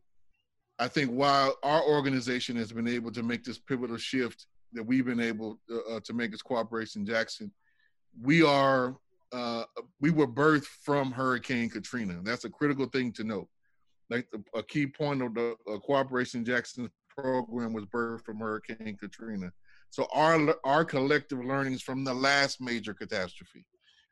I think while our organization has been able to make this pivotal shift that we've been able uh, uh to make as Cooperation Jackson, we are uh, we were birthed from Hurricane Katrina. That's a critical thing to note. Like the, a key point of the uh, Cooperation Jackson program was birthed from Hurricane Katrina. So our our collective learnings from the last major catastrophe,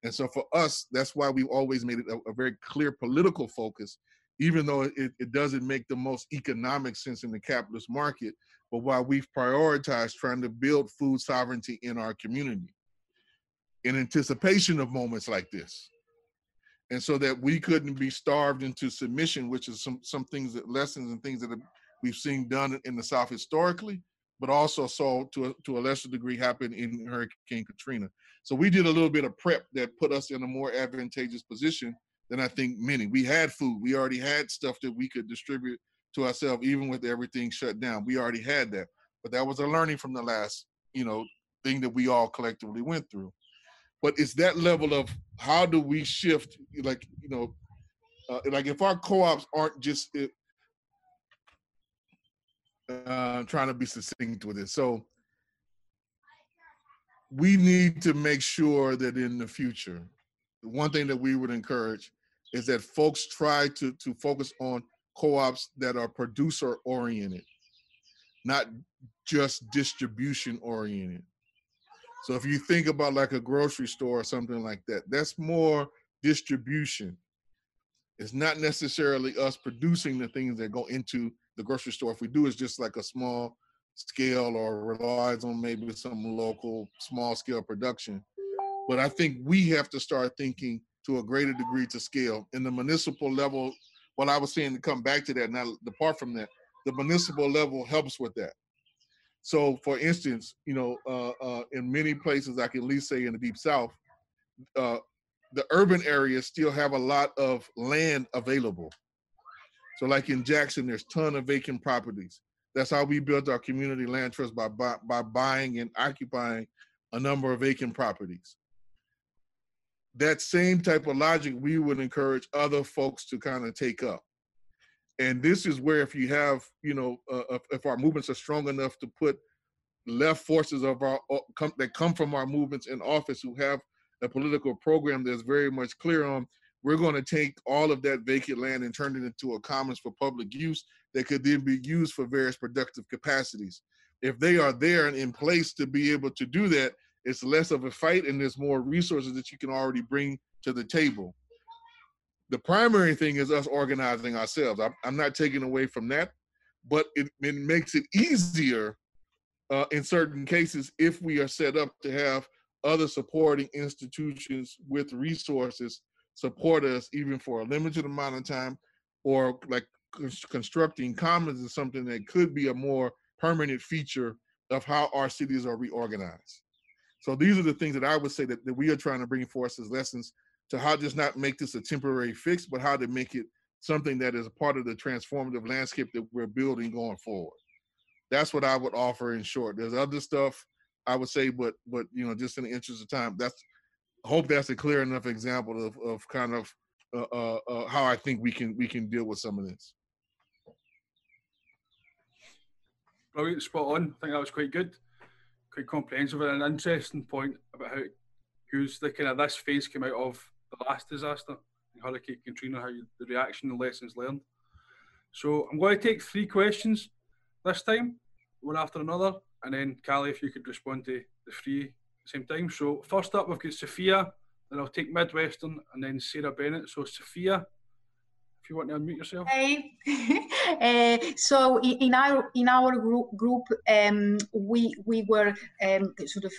and so for us, that's why we've always made it a, a very clear political focus even though it, it doesn't make the most economic sense in the capitalist market, but why we've prioritized trying to build food sovereignty in our community in anticipation of moments like this. And so that we couldn't be starved into submission, which is some some things that lessons and things that we've seen done in the South historically, but also saw to a, to a lesser degree happen in Hurricane Katrina. So we did a little bit of prep that put us in a more advantageous position than I think many. We had food. We already had stuff that we could distribute to ourselves, even with everything shut down. We already had that. But that was a learning from the last, you know, thing that we all collectively went through. But it's that level of how do we shift, like, you know, uh, like if our co-ops aren't just uh, trying to be succinct with it. So we need to make sure that in the future, one thing that we would encourage is that folks try to to focus on co-ops that are producer oriented, not just distribution oriented. So if you think about like a grocery store or something like that, that's more distribution. It's not necessarily us producing the things that go into the grocery store. If we do, it's just like a small scale or relies on maybe some local small scale production. But I think we have to start thinking to a greater degree to scale. In the municipal level, what I was saying to come back to that, now depart from that, the municipal level helps with that. So, for instance, you know, uh, uh, in many places, I can at least say in the Deep South, uh, the urban areas still have a lot of land available. So, like in Jackson, there's ton of vacant properties. That's how we built our community land trust by, by by buying and occupying a number of vacant properties. That same type of logic we would encourage other folks to kind of take up. And this is where, if you have, you know, uh, if our movements are strong enough to put left forces of our uh, come, that come from our movements in office who have a political program that's very much clear on we're going to take all of that vacant land and turn it into a commons for public use that could then be used for various productive capacities. If they are there and in place to be able to do that, it's less of a fight and there's more resources that you can already bring to the table. The primary thing is us organizing ourselves. I'm, I'm not taking away from that, but it, it makes it easier uh, in certain cases if we are set up to have other supporting institutions with resources support us even for a limited amount of time or like constructing commons is something that could be a more permanent feature of how our cities are reorganized. So these are the things that I would say that, that we are trying to bring forth as lessons to how just not make this a temporary fix, but how to make it something that is a part of the transformative landscape that we're building going forward. That's what I would offer in short. There's other stuff I would say, but but you know, just in the interest of time, that's hope that's a clear enough example of of kind of uh, uh, uh, how I think we can we can deal with some of this. Brilliant, spot on. I think that was quite good, quite comprehensive, and an interesting point about how who's the kind of this phase came out of the last disaster, Hurricane Katrina, how you, the reaction and lessons learned. So I'm going to take three questions this time, one after another, and then Kali, if you could respond to the three at the same time. So first up, we've got Sophia, then I'll take Midwestern, and then Sarah Bennett. So Sophia, if you want to unmute yourself. Hey. [LAUGHS] uh, so in our in our group, group um, we we were um, sort of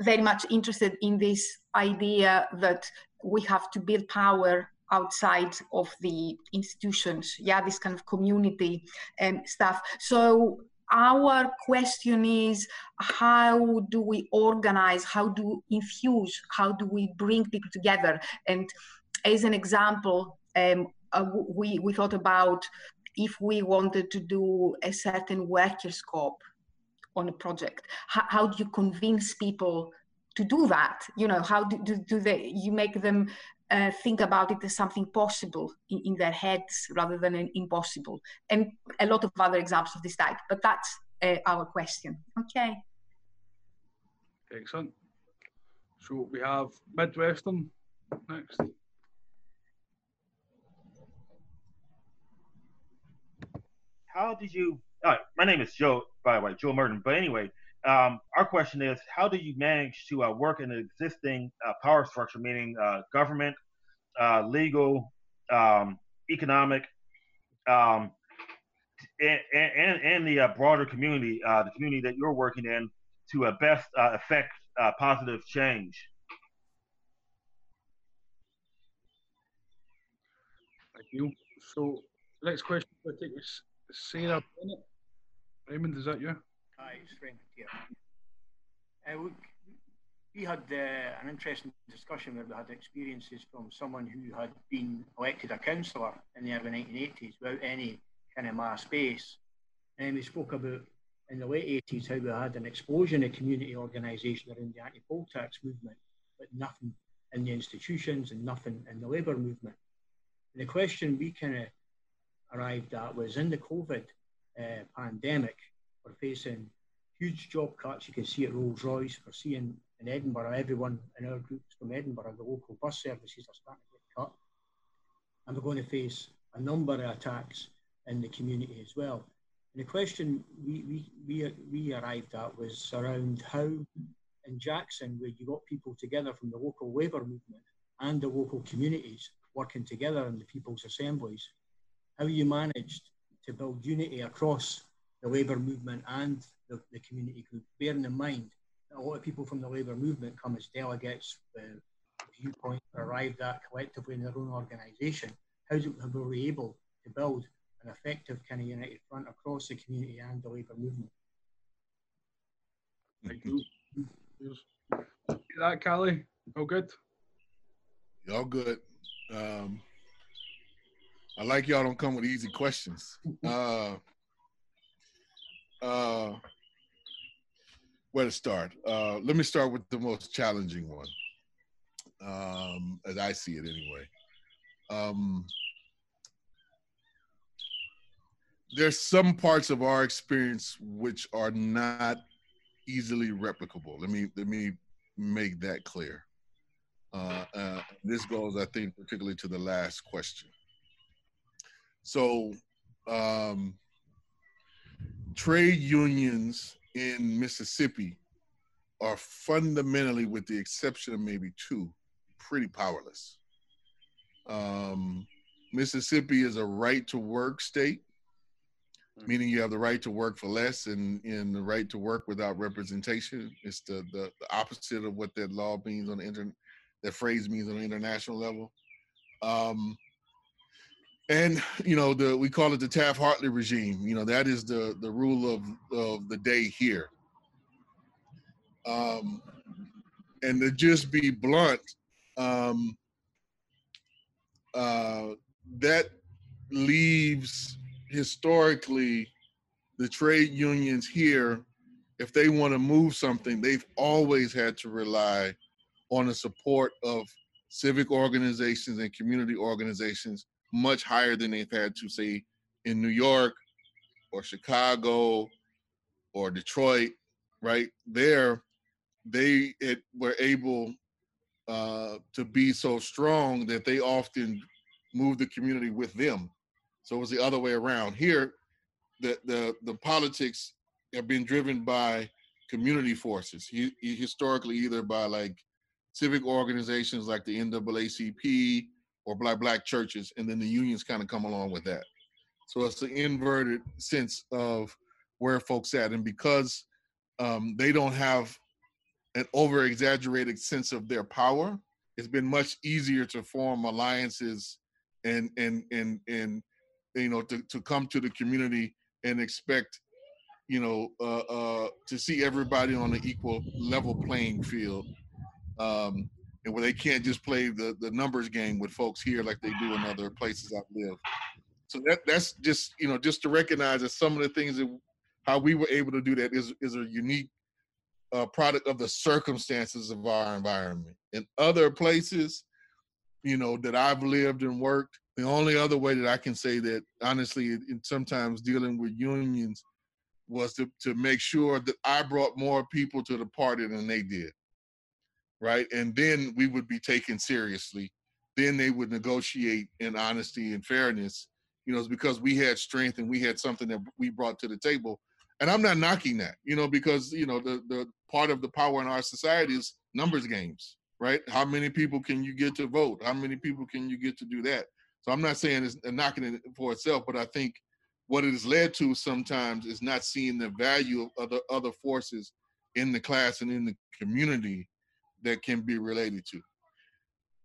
very much interested in this idea that we have to build power outside of the institutions. Yeah this kind of community um, stuff. So our question is how do we organize how do infuse how do we bring people together? And as an example um, uh, we, we thought about if we wanted to do a certain workers co-op on a project. How, how do you convince people to do that? You know how do, do, do they you make them uh, think about it as something possible in, in, their heads rather than an impossible. And a lot of other examples of this type but that's uh, our question. Okay. Excellent. So we have midwestern next. How did you? Uh, my name is Joe, by the way, Joe Merton. But anyway, um, our question is, how do you manage to uh, work in an existing uh, power structure, meaning uh, government, uh, legal, um, economic, um, and, and, and the uh, broader community, the community that you're working in, to best affect positive change? Thank you. So, next question I take is Sarah Bennett. Raymond, is that you? Hi, it's Raymond here. Uh, we, we had uh, an interesting discussion where we had experiences from someone who had been elected a councillor in the early 1980s without any kind of mass base. And we spoke about in the late 80s how we had an explosion of community organisation around the anti-poll tax movement, but nothing in the institutions and nothing in the labour movement. And the question we kind of arrived at was in the COVID uh, pandemic, we're facing huge job cuts. You can see at Rolls Royce, we're seeing in Edinburgh, everyone in our groups from Edinburgh, the local bus services are starting to get cut. And we're going to face a number of attacks in the community as well. And the question we, we, we, we arrived at was around how in Jackson, where you got people together from the local labour movement and the local communities working together in the people's assemblies, how you managed to build unity across the labour movement and the, the community group, bearing in mind that a lot of people from the labour movement come as delegates, uh, viewpoints arrived at collectively in their own organisation. How were we able to build an effective kind of united front across the community and the labour movement? Thank you. that, Kali? All good? Y'all good. Um, I like y'all don't come with easy questions. Uh, uh, where to start? Uh, let me start with the most challenging one, um, as I see it anyway. Um, there's some parts of our experience which are not easily replicable. Let me let me make that clear. Uh, uh, this goes, I think, particularly to the last question. So, um, trade unions in Mississippi are fundamentally, with the exception of maybe two, pretty powerless. Um, Mississippi is a right to work state, meaning you have the right to work for less and, and the right to work without representation. It's the, the, the opposite of what that law means on the internet, that phrase means on the international level. Um, and you know the we call it the Taft Hartley regime. You know that is the the rule of of the day here. Um, and to just be blunt, um, uh, that leaves historically the trade unions here. If they want to move something, they've always had to rely on the support of civic organizations and community organizations much higher than they've had to say in New York or Chicago or Detroit, right? There, they it, were able uh, to be so strong that they often move the community with them. So it was the other way around. Here, the the the politics have been driven by community forces. He, historically, either by like civic organizations like the NAACP or black black churches, and then the unions kind of come along with that. So it's the inverted sense of where folks at, and because um, they don't have an over exaggerated sense of their power, it's been much easier to form alliances and and and and you know to, to come to the community and expect you know uh, uh, to see everybody on an equal level playing field um, and where they can't just play the the numbers game with folks here like they do in other places I've lived. So that that's just you know just to recognize that some of the things that how we were able to do that is is a unique uh, product of the circumstances of our environment. In other places, you know that I've lived and worked, the only other way that I can say that honestly, in sometimes dealing with unions was to to make sure that I brought more people to the party than they did right? And then we would be taken seriously. Then they would negotiate in honesty and fairness. You know, it's because we had strength and we had something that we brought to the table. And I'm not knocking that, you know, because you know the the part of the power in our society is numbers games, right? How many people can you get to vote? How many people can you get to do that? So I'm not saying it's uh, knocking it for itself, but I think what it has led to sometimes is not seeing the value of other other forces in the class and in the community that can be related to.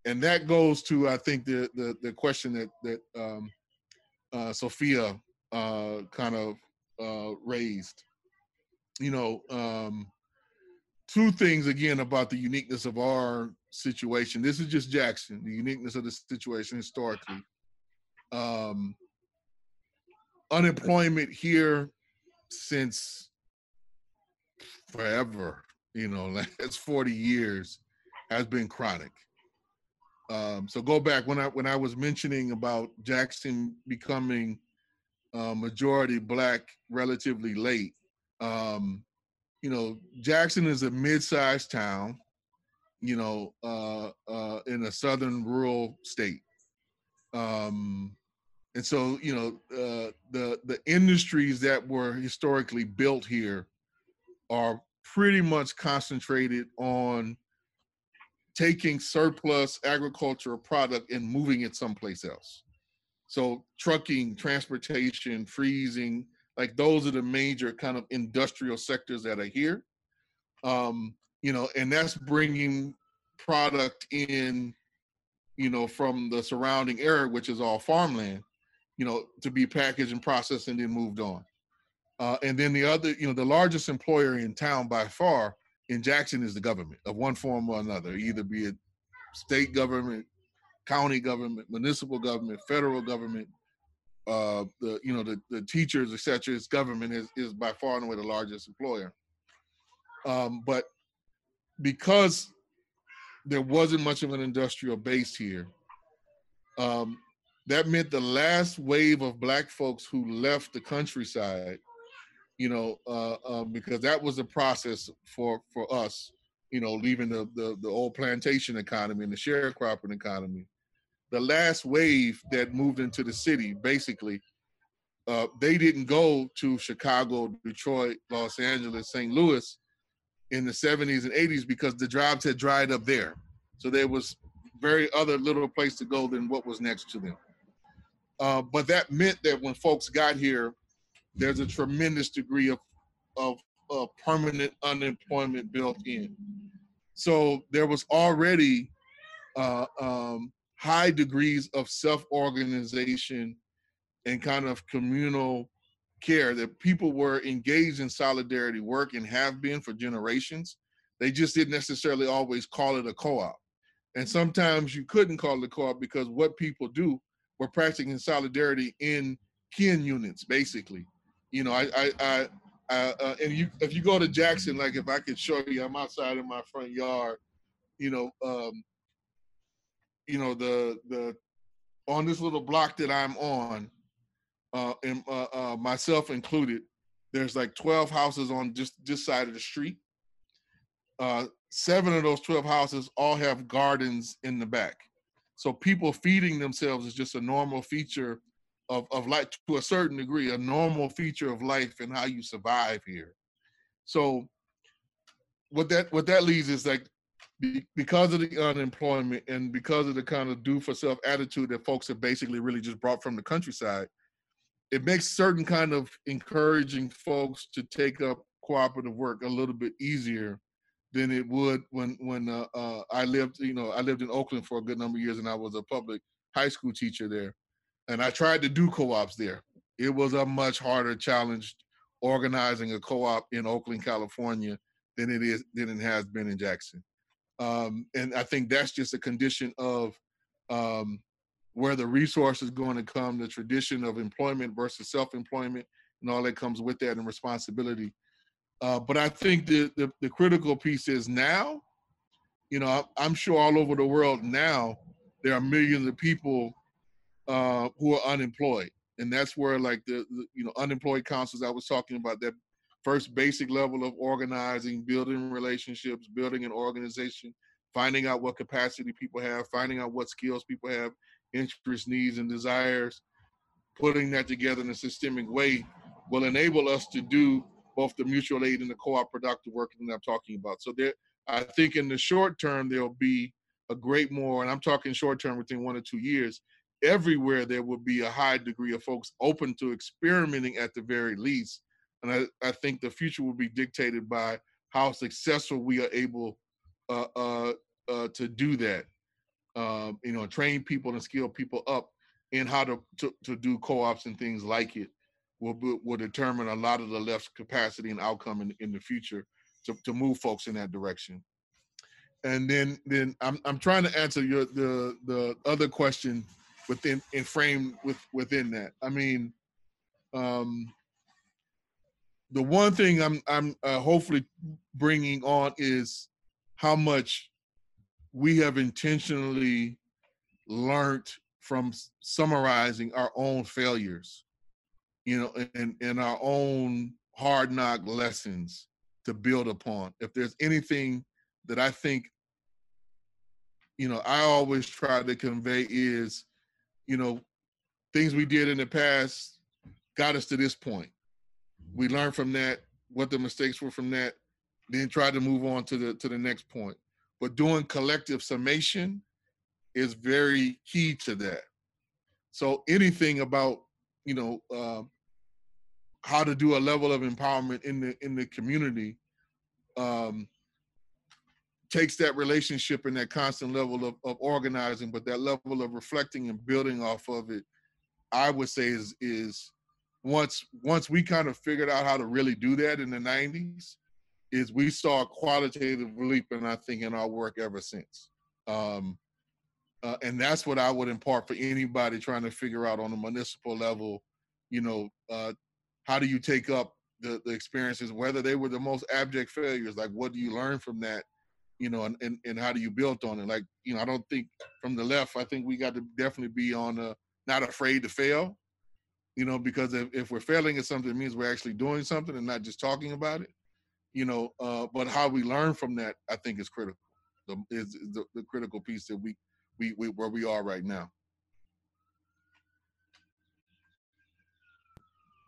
And that goes to, I think, the the, the question that that um, uh, Sophia uh, kind of uh, raised. You know, um, two things again about the uniqueness of our situation. This is just Jackson, the uniqueness of the situation historically. Um, unemployment here since forever you know, [LAUGHS] last 40 years has been chronic. Um, so go back when I when I was mentioning about Jackson becoming uh, majority black relatively late. Um, you know, Jackson is a mid-sized town, you know, uh, uh, in a southern rural state. Um, and so, you know, uh, the the industries that were historically built here are pretty much concentrated on taking surplus agricultural product and moving it someplace else. So trucking, transportation, freezing, Like those are the major kind of industrial sectors that are here. Um, you know, and that's bringing product in, you know, from the surrounding area, which is all farmland, you know, to be packaged and processed and then moved on. Uh, and then the other, you know, the largest employer in town by far in Jackson is the government of one form or another, either be it state government, county government, municipal government, federal government, uh, the you know the, the teachers, etc. Its government is is by far and away the largest employer. Um, but because there wasn't much of an industrial base here, um, that meant the last wave of black folks who left the countryside you know, uh, uh, because that was the process for for us, you know, leaving the, the the old plantation economy and the sharecropping economy. The last wave that moved into the city, basically, uh, they didn't go to Chicago, Detroit, Los Angeles, St. Louis in the 70s and 80s because the jobs had dried up there. So there was very other little place to go than what was next to them. Uh, but that meant that when folks got here, there's a tremendous degree of, of, of permanent unemployment built in. So there was already uh, um, high degrees of self-organization and kind of communal care that people were engaged in solidarity work and have been for generations. They just didn't necessarily always call it a co-op. And sometimes you couldn't call it a co-op because what people do were practicing solidarity in kin units, basically you know, I, I, I, uh, and you, if you go to Jackson, like if I could show you, I'm outside in my front yard, you know, um, you know, the, the, on this little block that I'm on, uh, and uh, uh, myself included, there's like 12 houses on just this side of the street. Uh, seven of those 12 houses all have gardens in the back. So people feeding themselves is just a normal feature of, of life to a certain degree, a normal feature of life and how you survive here. So what that what that leads is like because of the unemployment and because of the kind of do for self attitude that folks have basically really just brought from the countryside, it makes certain kind of encouraging folks to take up cooperative work a little bit easier than it would when when uh, uh, I lived you know I lived in Oakland for a good number of years and I was a public high school teacher there and I tried to do co-ops there. It was a much harder challenge organizing a co-op in Oakland, California, than it is than it has been in Jackson. Um, and I think that's just a condition of um, where the resource is going to come, the tradition of employment versus self-employment, and all that comes with that and responsibility. Uh, but I think the, the, the critical piece is now, you know, I'm sure all over the world now there are millions of people uh, who are unemployed, and that's where like the, the you know unemployed councils I was talking about that first basic level of organizing, building relationships, building an organization, finding out what capacity people have, finding out what skills people have, interests, needs, and desires, putting that together in a systemic way will enable us to do both the mutual aid and the co-op productive work that I'm talking about. So there, I think in the short term there'll be a great more, and I'm talking short term within one or two years, everywhere there will be a high degree of folks open to experimenting at the very least. And I, I think the future will be dictated by how successful we are able uh, uh, uh, to do that. Um, you know, train people and skill people up in how to, to, to do co-ops and things like it will, will determine a lot of the left's capacity and outcome in, in the future to, to move folks in that direction. And then then I'm I'm trying to answer your the the other question within and framed with within that. I mean, um, the one thing I'm I'm uh, hopefully bringing on is how much we have intentionally learned from summarizing our own failures, you know, and and our own hard knock lessons to build upon. If there's anything that I think, you know, I always try to convey is you know, things we did in the past got us to this point. We learned from that, what the mistakes were from that, then try to move on to the to the next point. But doing collective summation is very key to that. So anything about you know uh, how to do a level of empowerment in the in the community um, takes that relationship and that constant level of, of organizing, but that level of reflecting and building off of it, I would say is is once once we kind of figured out how to really do that in the 90s, is we saw a qualitative leap and I think in our work ever since. Um, uh, and that's what I would impart for anybody trying to figure out on a municipal level, you know, uh, how do you take up the, the experiences, whether they were the most abject failures, like what do you learn from that, you know, and, and, and how do you build on it? Like, you know, I don't think from the left, I think we got to definitely be on a, not afraid to fail, you know, because if, if we're failing at something, it means we're actually doing something and not just talking about it, you know, uh, but how we learn from that, I think is critical, the, is, the, the critical piece that we, we, we, where we are right now.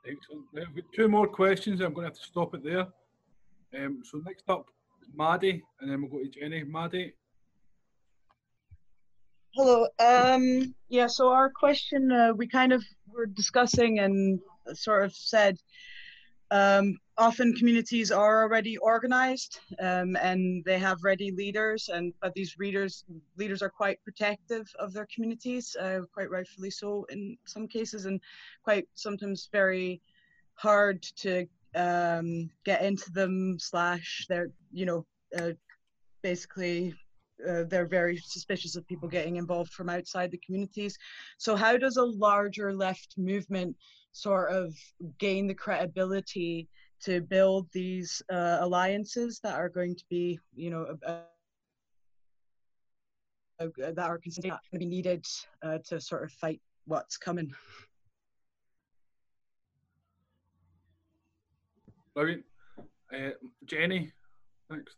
Excellent. We've got two more questions. I'm going to have to stop it there. Um, so next up, Maddie, and then we'll go to Jenny. Maddie, Hello. Um, yeah, so our question, uh, we kind of were discussing and sort of said um, often communities are already organized um, and they have ready leaders, and but these readers leaders are quite protective of their communities, uh, quite rightfully so in some cases, and quite sometimes very hard to um, get into them. Slash, they're you know uh, basically uh, they're very suspicious of people getting involved from outside the communities. So, how does a larger left movement sort of gain the credibility to build these uh, alliances that are going to be, you know, uh, that are considered going to be needed uh, to sort of fight what's coming? Brilliant. Uh, Jenny, next.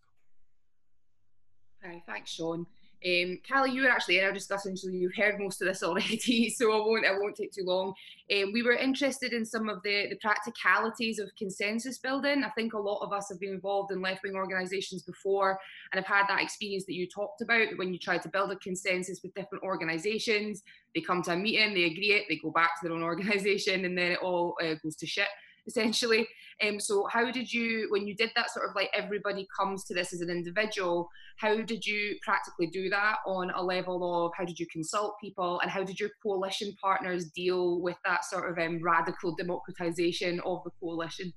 Hi, thanks, Sean. Um, Kali, you were actually in our discussion, so you've heard most of this [LAUGHS] already. So I won't, I won't take too long. Um, we were interested in some of the, the practicalities of consensus building. I think a lot of us have been involved in left wing organisations before, and have had that experience that you talked about. When you try to build a consensus with different organisations, they come to a meeting, they agree it, they go back to their own [LAUGHS] organisation, and then it all uh, goes to shit essentially. Um, so how did you, when you did that sort of like everybody comes to this as an individual, how did you practically do that on a level of how did you consult people and how did your coalition partners deal with that sort of um, radical democratization of the coalition?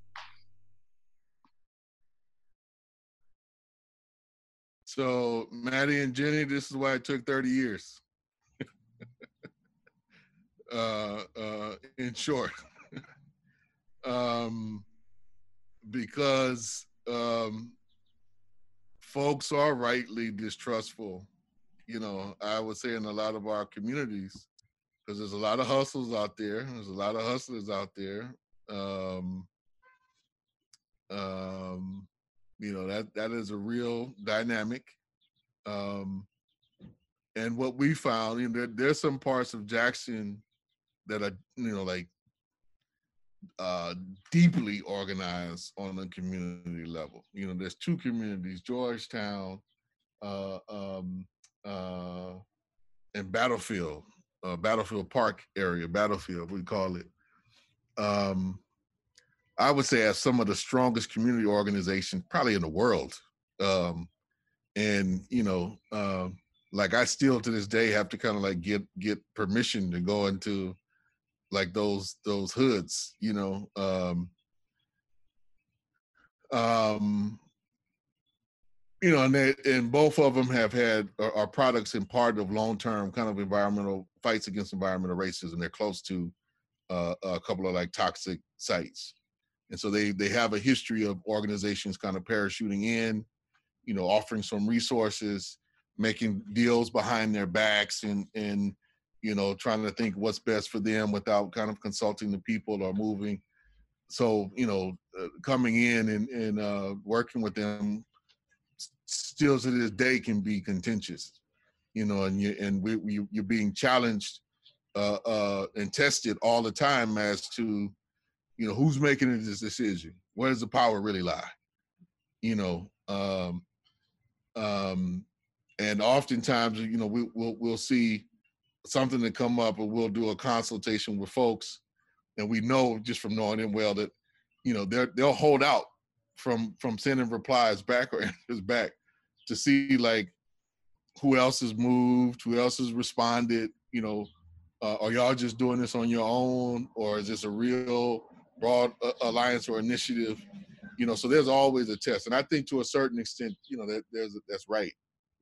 So, Maddie and Jenny, this is why it took 30 years. [LAUGHS] uh, uh, in short, um, because um, folks are rightly distrustful. You know, I would say in a lot of our communities, because there's a lot of hustles out there. There's a lot of hustlers out there. Um, um, you know that that is a real dynamic. Um, and what we found, you know, there, there's some parts of Jackson that are, you know, like uh, deeply organized on a community level. You know, there's two communities: Georgetown uh, um, uh, and Battlefield, uh, Battlefield Park area, Battlefield we call it. Um, I would say as some of the strongest community organizations probably in the world. Um, and you know, um, like I still to this day have to kind of like get get permission to go into like those those hoods, you know. Um, um, you know, and they, and both of them have had are, are products and part of long term kind of environmental fights against environmental racism. They're close to uh, a couple of like toxic sites, and so they they have a history of organizations kind of parachuting in, you know, offering some resources, making deals behind their backs, and and you know, trying to think what's best for them without kind of consulting the people or moving. So, you know, uh, coming in and, and uh, working with them still to this day can be contentious, you know, and you and we, we you're being challenged uh, uh, and tested all the time as to, you know, who's making this decision? Where does the power really lie? You know, um, um, and oftentimes, you know, we, we'll we'll see something to come up and we'll do a consultation with folks and we know just from knowing them well that you know, they'll they'll hold out from from sending replies back or [LAUGHS] answers back to see like who else has moved, who else has responded, you know, uh, are y'all just doing this on your own or is this a real broad uh, alliance or initiative? You know, so there's always a test. And I think to a certain extent, you know, that there's that's right.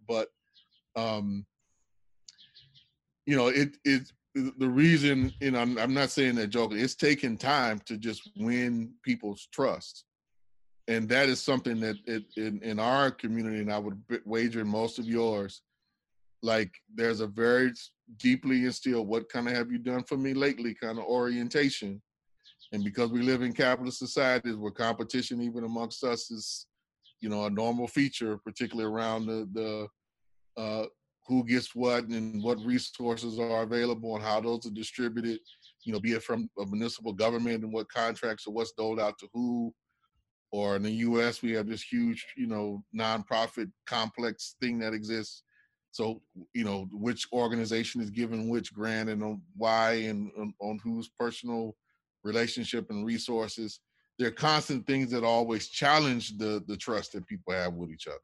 But um you know, it it the reason, you know, I'm, I'm not saying that joking. It's taking time to just win people's trust, and that is something that it, in in our community, and I would wager in most of yours, like there's a very deeply instilled "What kind of have you done for me lately?" kind of orientation, and because we live in capitalist societies where competition, even amongst us, is you know a normal feature, particularly around the the uh, who gets what and what resources are available and how those are distributed, you know, be it from a municipal government and what contracts or what's doled out to who, or in the US, we have this huge, you know, nonprofit complex thing that exists. So, you know, which organization is given which grant and on why and on, on whose personal relationship and resources. There are constant things that always challenge the the trust that people have with each other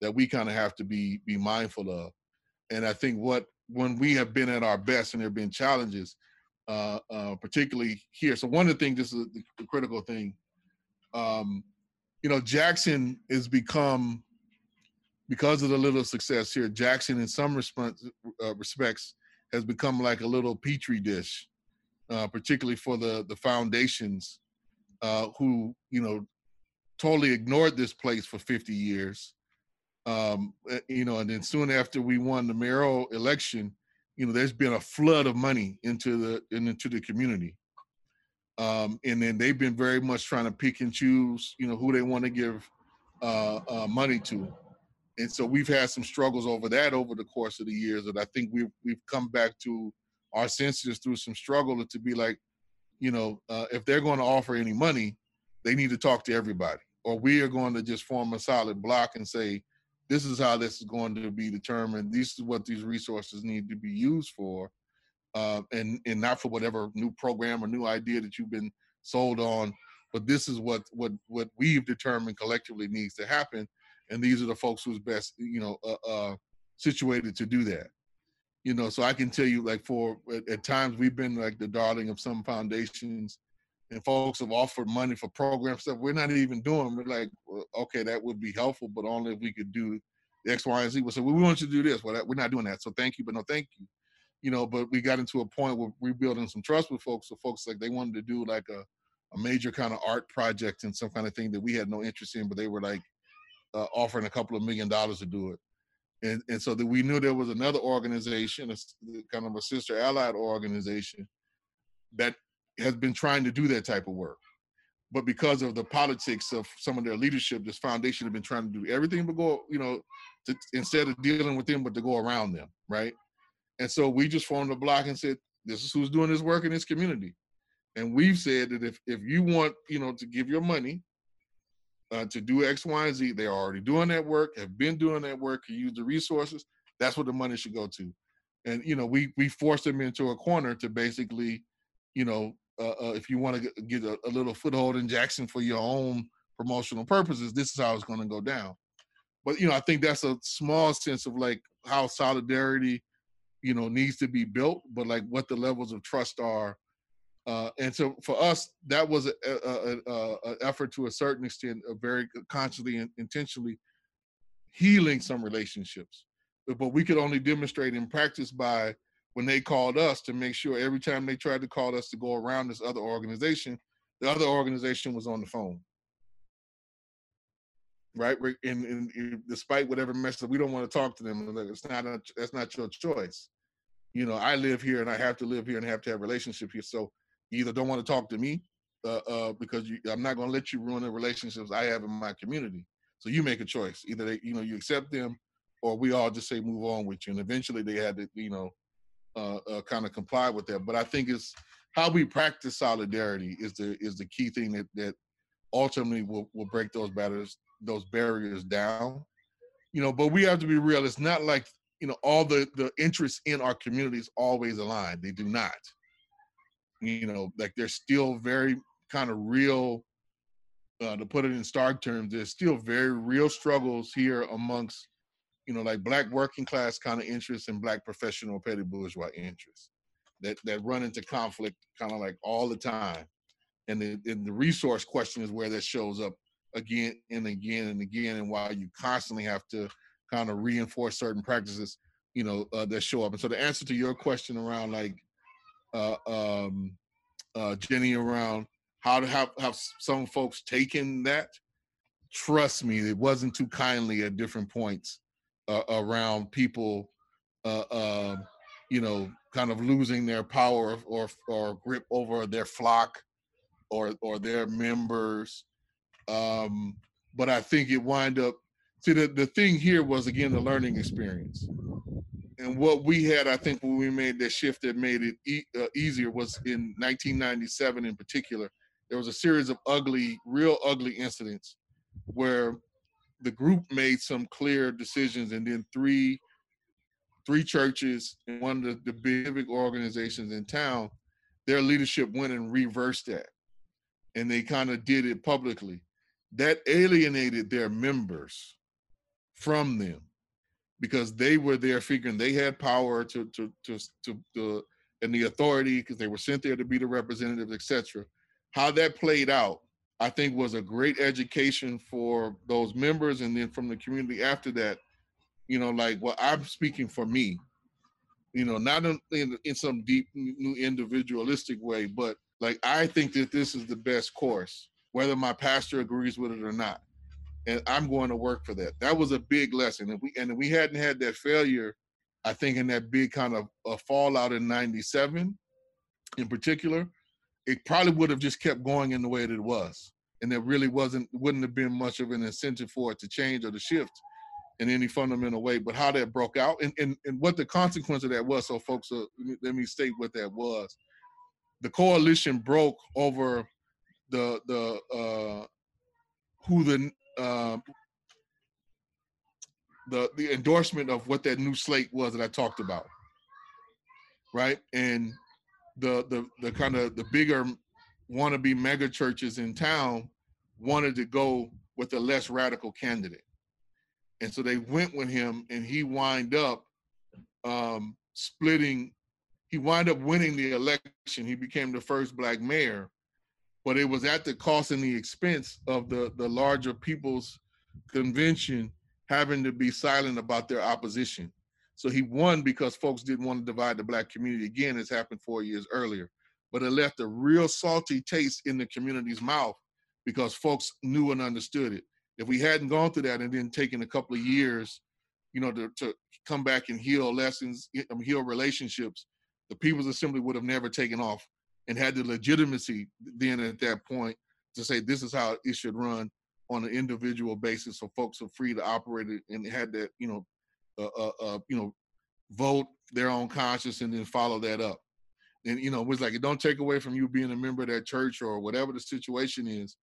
that we kind of have to be be mindful of and I think what when we have been at our best and there have been challenges, uh, uh, particularly here. So one of the things, this is the, critical thing. Um, you know, Jackson has become because of the little success here. Jackson, in some respects, uh, respects has become like a little petri dish, uh, particularly for the the foundations uh, who you know totally ignored this place for 50 years um, eh, you know, and then soon after we won the mayoral election, you know, there's been a flood of money into the into the community, um, and then they've been very much trying to pick and choose, you know, who they want to give uh, uh, money to, and so we've had some struggles over that over the course of the years. That I think we've we've come back to our senses through some struggle to be like, you know, uh, if they're going to offer any money, they need to talk to everybody, or we are going to just form a solid block and say this is how this is going to be determined. This is what these resources need to be used for, uh, and and not for whatever new program or new idea that you've been sold on. But this is what what what we've determined collectively needs to happen, and these are the folks who's best you know uh, uh, situated to do that. You know, so I can tell you, like for at, at times we've been like the darling of some foundations and folks have offered money for program stuff we're not even doing. We're like, well, okay, that would be helpful, but only if we could do X, Y, and Z. We said, we want you to do this. Well, we're not doing that. So thank you, but no thank you. You know, but we got into a point where we're building some trust with folks. So folks like they wanted to do like a, a major kind of art project and some kind of thing that we had no interest in, but they were like uh, offering a couple of million dollars to do it. And, and so that we knew there was another organization, a, kind of a sister allied organization that has been trying to do that type of work. But because of the politics of some of their leadership, this foundation have been trying to do everything but go, you know, to, instead of dealing with them, but to go around them, right? And so we just formed a block and said, this is who's doing this work in this community. And we've said that if if you want, you know, to give your money uh, to do X, Y, and Z, they're already doing that work, have been doing that work, can use the resources. That's what the money should go to. And you know, we we forced them into a corner to basically, you know, uh, uh, if you want to get a, a, little foothold in Jackson for your own promotional purposes, this is how it's going to go down. But you know, I think that's a small sense of like how solidarity, you know, needs to be built, but like what the levels of trust are. Uh, and so for us, that was an effort to a certain extent, a very consciously and intentionally healing some relationships. But we could only demonstrate in practice by when they called us to make sure every time they tried to call us to go around this other organization, the other organization was on the phone. Right, and, and, and despite whatever message, we don't want to talk to them. It's not a, that's not your choice. You know, I live here and I have to live here and have to have relationship here. So you either don't want to talk to me uh, uh, because you, I'm not going to let you ruin the relationships I have in my community. So you make a choice. Either they, you know, you accept them, or we all just say move on with you. And eventually they had to, you know, uh, uh, kind of comply with that. But I think it's how we practice solidarity is the is the key thing that that ultimately will, will break those barriers those barriers down. You know, but we have to be real. It's not like you know all the the interests in our communities always aligned. They do not. You know, like there's still very kind of real uh, to put it in stark terms, there's still very real struggles here amongst, you know, like black working class kind of interests and black professional petty bourgeois interests that that run into conflict kind of like all the time. And the, and the resource question is where that shows up again and again and again, and why you constantly have to kind of reinforce certain practices, you know, uh, that show up. And so the answer to your question around like uh, um, uh, Jenny around how to have, have some folks taken that. Trust me, it wasn't too kindly at different points uh, around people, uh, uh, you know, kind of losing their power or or grip over their flock or or their members. Um, but I think it wind up. See, the, the thing here was again the learning experience and what we had, I think, when we made that shift that made it e- uh, easier was in 1997 in particular. There was a series of ugly, real ugly incidents where the group made some clear decisions, and then three three churches and one of the, the big organizations in town, their leadership went and reversed that, and they kind of did it publicly. That alienated their members from them because they were there figuring they had power to to to to, to and the authority because they were sent there to be the representatives, etc. How that played out, I think, was a great education for those members, and then from the community after that. You know, like well, I'm speaking for me. You know, not in, in, in some deep, new individualistic way, but like I think that this is the best course, whether my pastor agrees with it or not and I'm going to work for that. That was a big lesson. And we and we hadn't had that failure, I think in that big kind of a fallout in 97 in particular, it probably would have just kept going in the way that it was. And there really wasn't wouldn't have been much of an incentive for it to change or to shift in any fundamental way. But how that broke out and, and, and what the consequence of that was, so folks, uh, let me state what that was. The coalition broke over the the uh, who the uh, the the endorsement of what that new slate was that I talked about, right? And the the the kind of the bigger wannabe mega churches in town wanted to go with a less radical candidate, and so they went with him, and he wind up um, splitting. He wind up winning the election. He became the first black mayor, but it was at the cost and the expense of the the larger people's convention having to be silent about their opposition. So he won because folks didn't want to divide the black community again, as happened four years earlier. But it left a real salty taste in the community's mouth because folks knew and understood it. If we hadn't gone through that and then taken a couple of years, you know, to, to come back and heal lessons, um, heal relationships, the People's Assembly would have never taken off and had the legitimacy then at that point to say this is how it should run on an individual basis so folks are free to operate it and had that you know Uh, uh, uh, you know vote their own conscience and then follow that up. And you know it was like it don't take away from you being a member of that church or whatever the situation is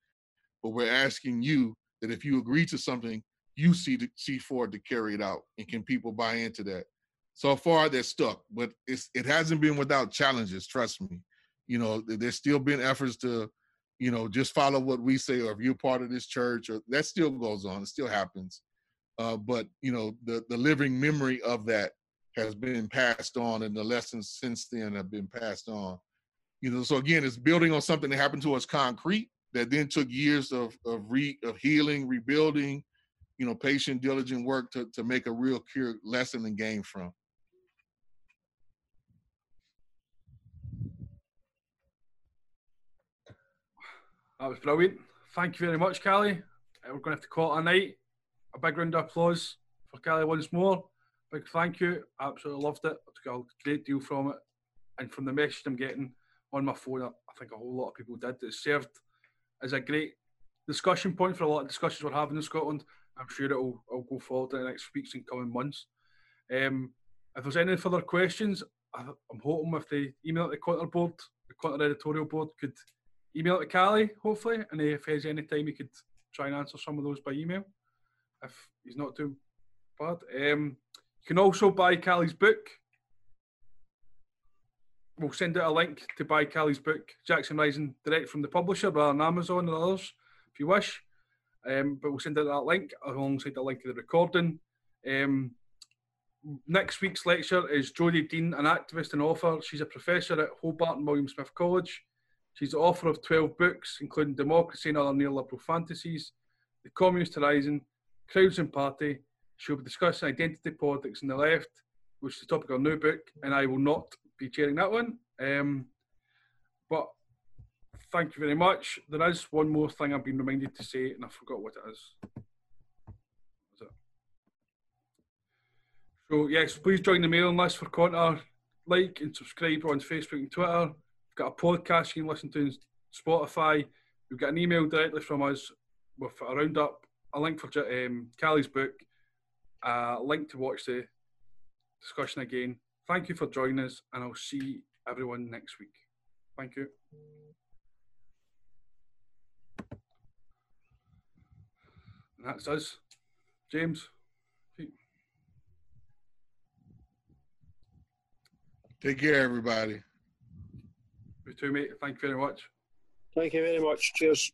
but we're asking you that if you agree to something you see to see forward to carry it out and can people buy into that? So far they're stuck but it's it hasn't been without challenges trust me. You know, there's still been efforts to, you know, just follow what we say, or if you're part of this church, or that still goes on, it still happens. Uh, but you know, the the living memory of that has been passed on, and the lessons since then have been passed on. You know, so again, it's building on something that happened to us concrete that then took years of of re of healing, rebuilding, you know, patient, diligent work to to make a real cure lesson and gain from. That was brilliant. Thank you very much, Kali. Uh, we're going to have to call it a night. A big round of applause for Kali once more. Big thank you. Absolutely loved it. I took a great deal from it. And from the message I'm getting on my phone, I think a whole lot of people did. It served as a great discussion point for a lot of discussions we're having in Scotland. I'm sure it'll, it'll go forward in the next weeks and coming months. Um, if there's any further questions, I'm hoping if they email at the Conter board, the Conter editorial board could email it to Kali, hopefully, and if there's any time he could try and answer some of those by email, if he's not too bad. Um, you can also buy Kali's book. We'll send out a link to buy Kali's book, Jackson Rising, direct from the publisher rather than Amazon and others. if you wish. Um, but we'll send out that link alongside the link to the recording. Um, next week's lecture is Jodi Dean, an activist and author. She's a professor at Hobart and William Smith College. She's the author of 12 books, including Democracy and Other Neoliberal Fantasies, The Communist Horizon, Crowds and Party. She'll be discussing identity politics in the left, which is the topic of her new book, and I will not be chairing that one. Um, but thank you very much. There is one more thing I've been reminded to say, and I forgot what it is. So yes, please join the mailing list for Conter. Like and subscribe on Facebook and Twitter. We've got a podcast you can listen to on Spotify. We've got an email directly from us with a roundup, a link for um, Kali's book, a link to watch the discussion again. Thank you for joining us, and I'll see everyone next week. Thank you. And that's us. James. Take care, everybody. You too, mate. Thank you very much. Thank you very much. Cheers.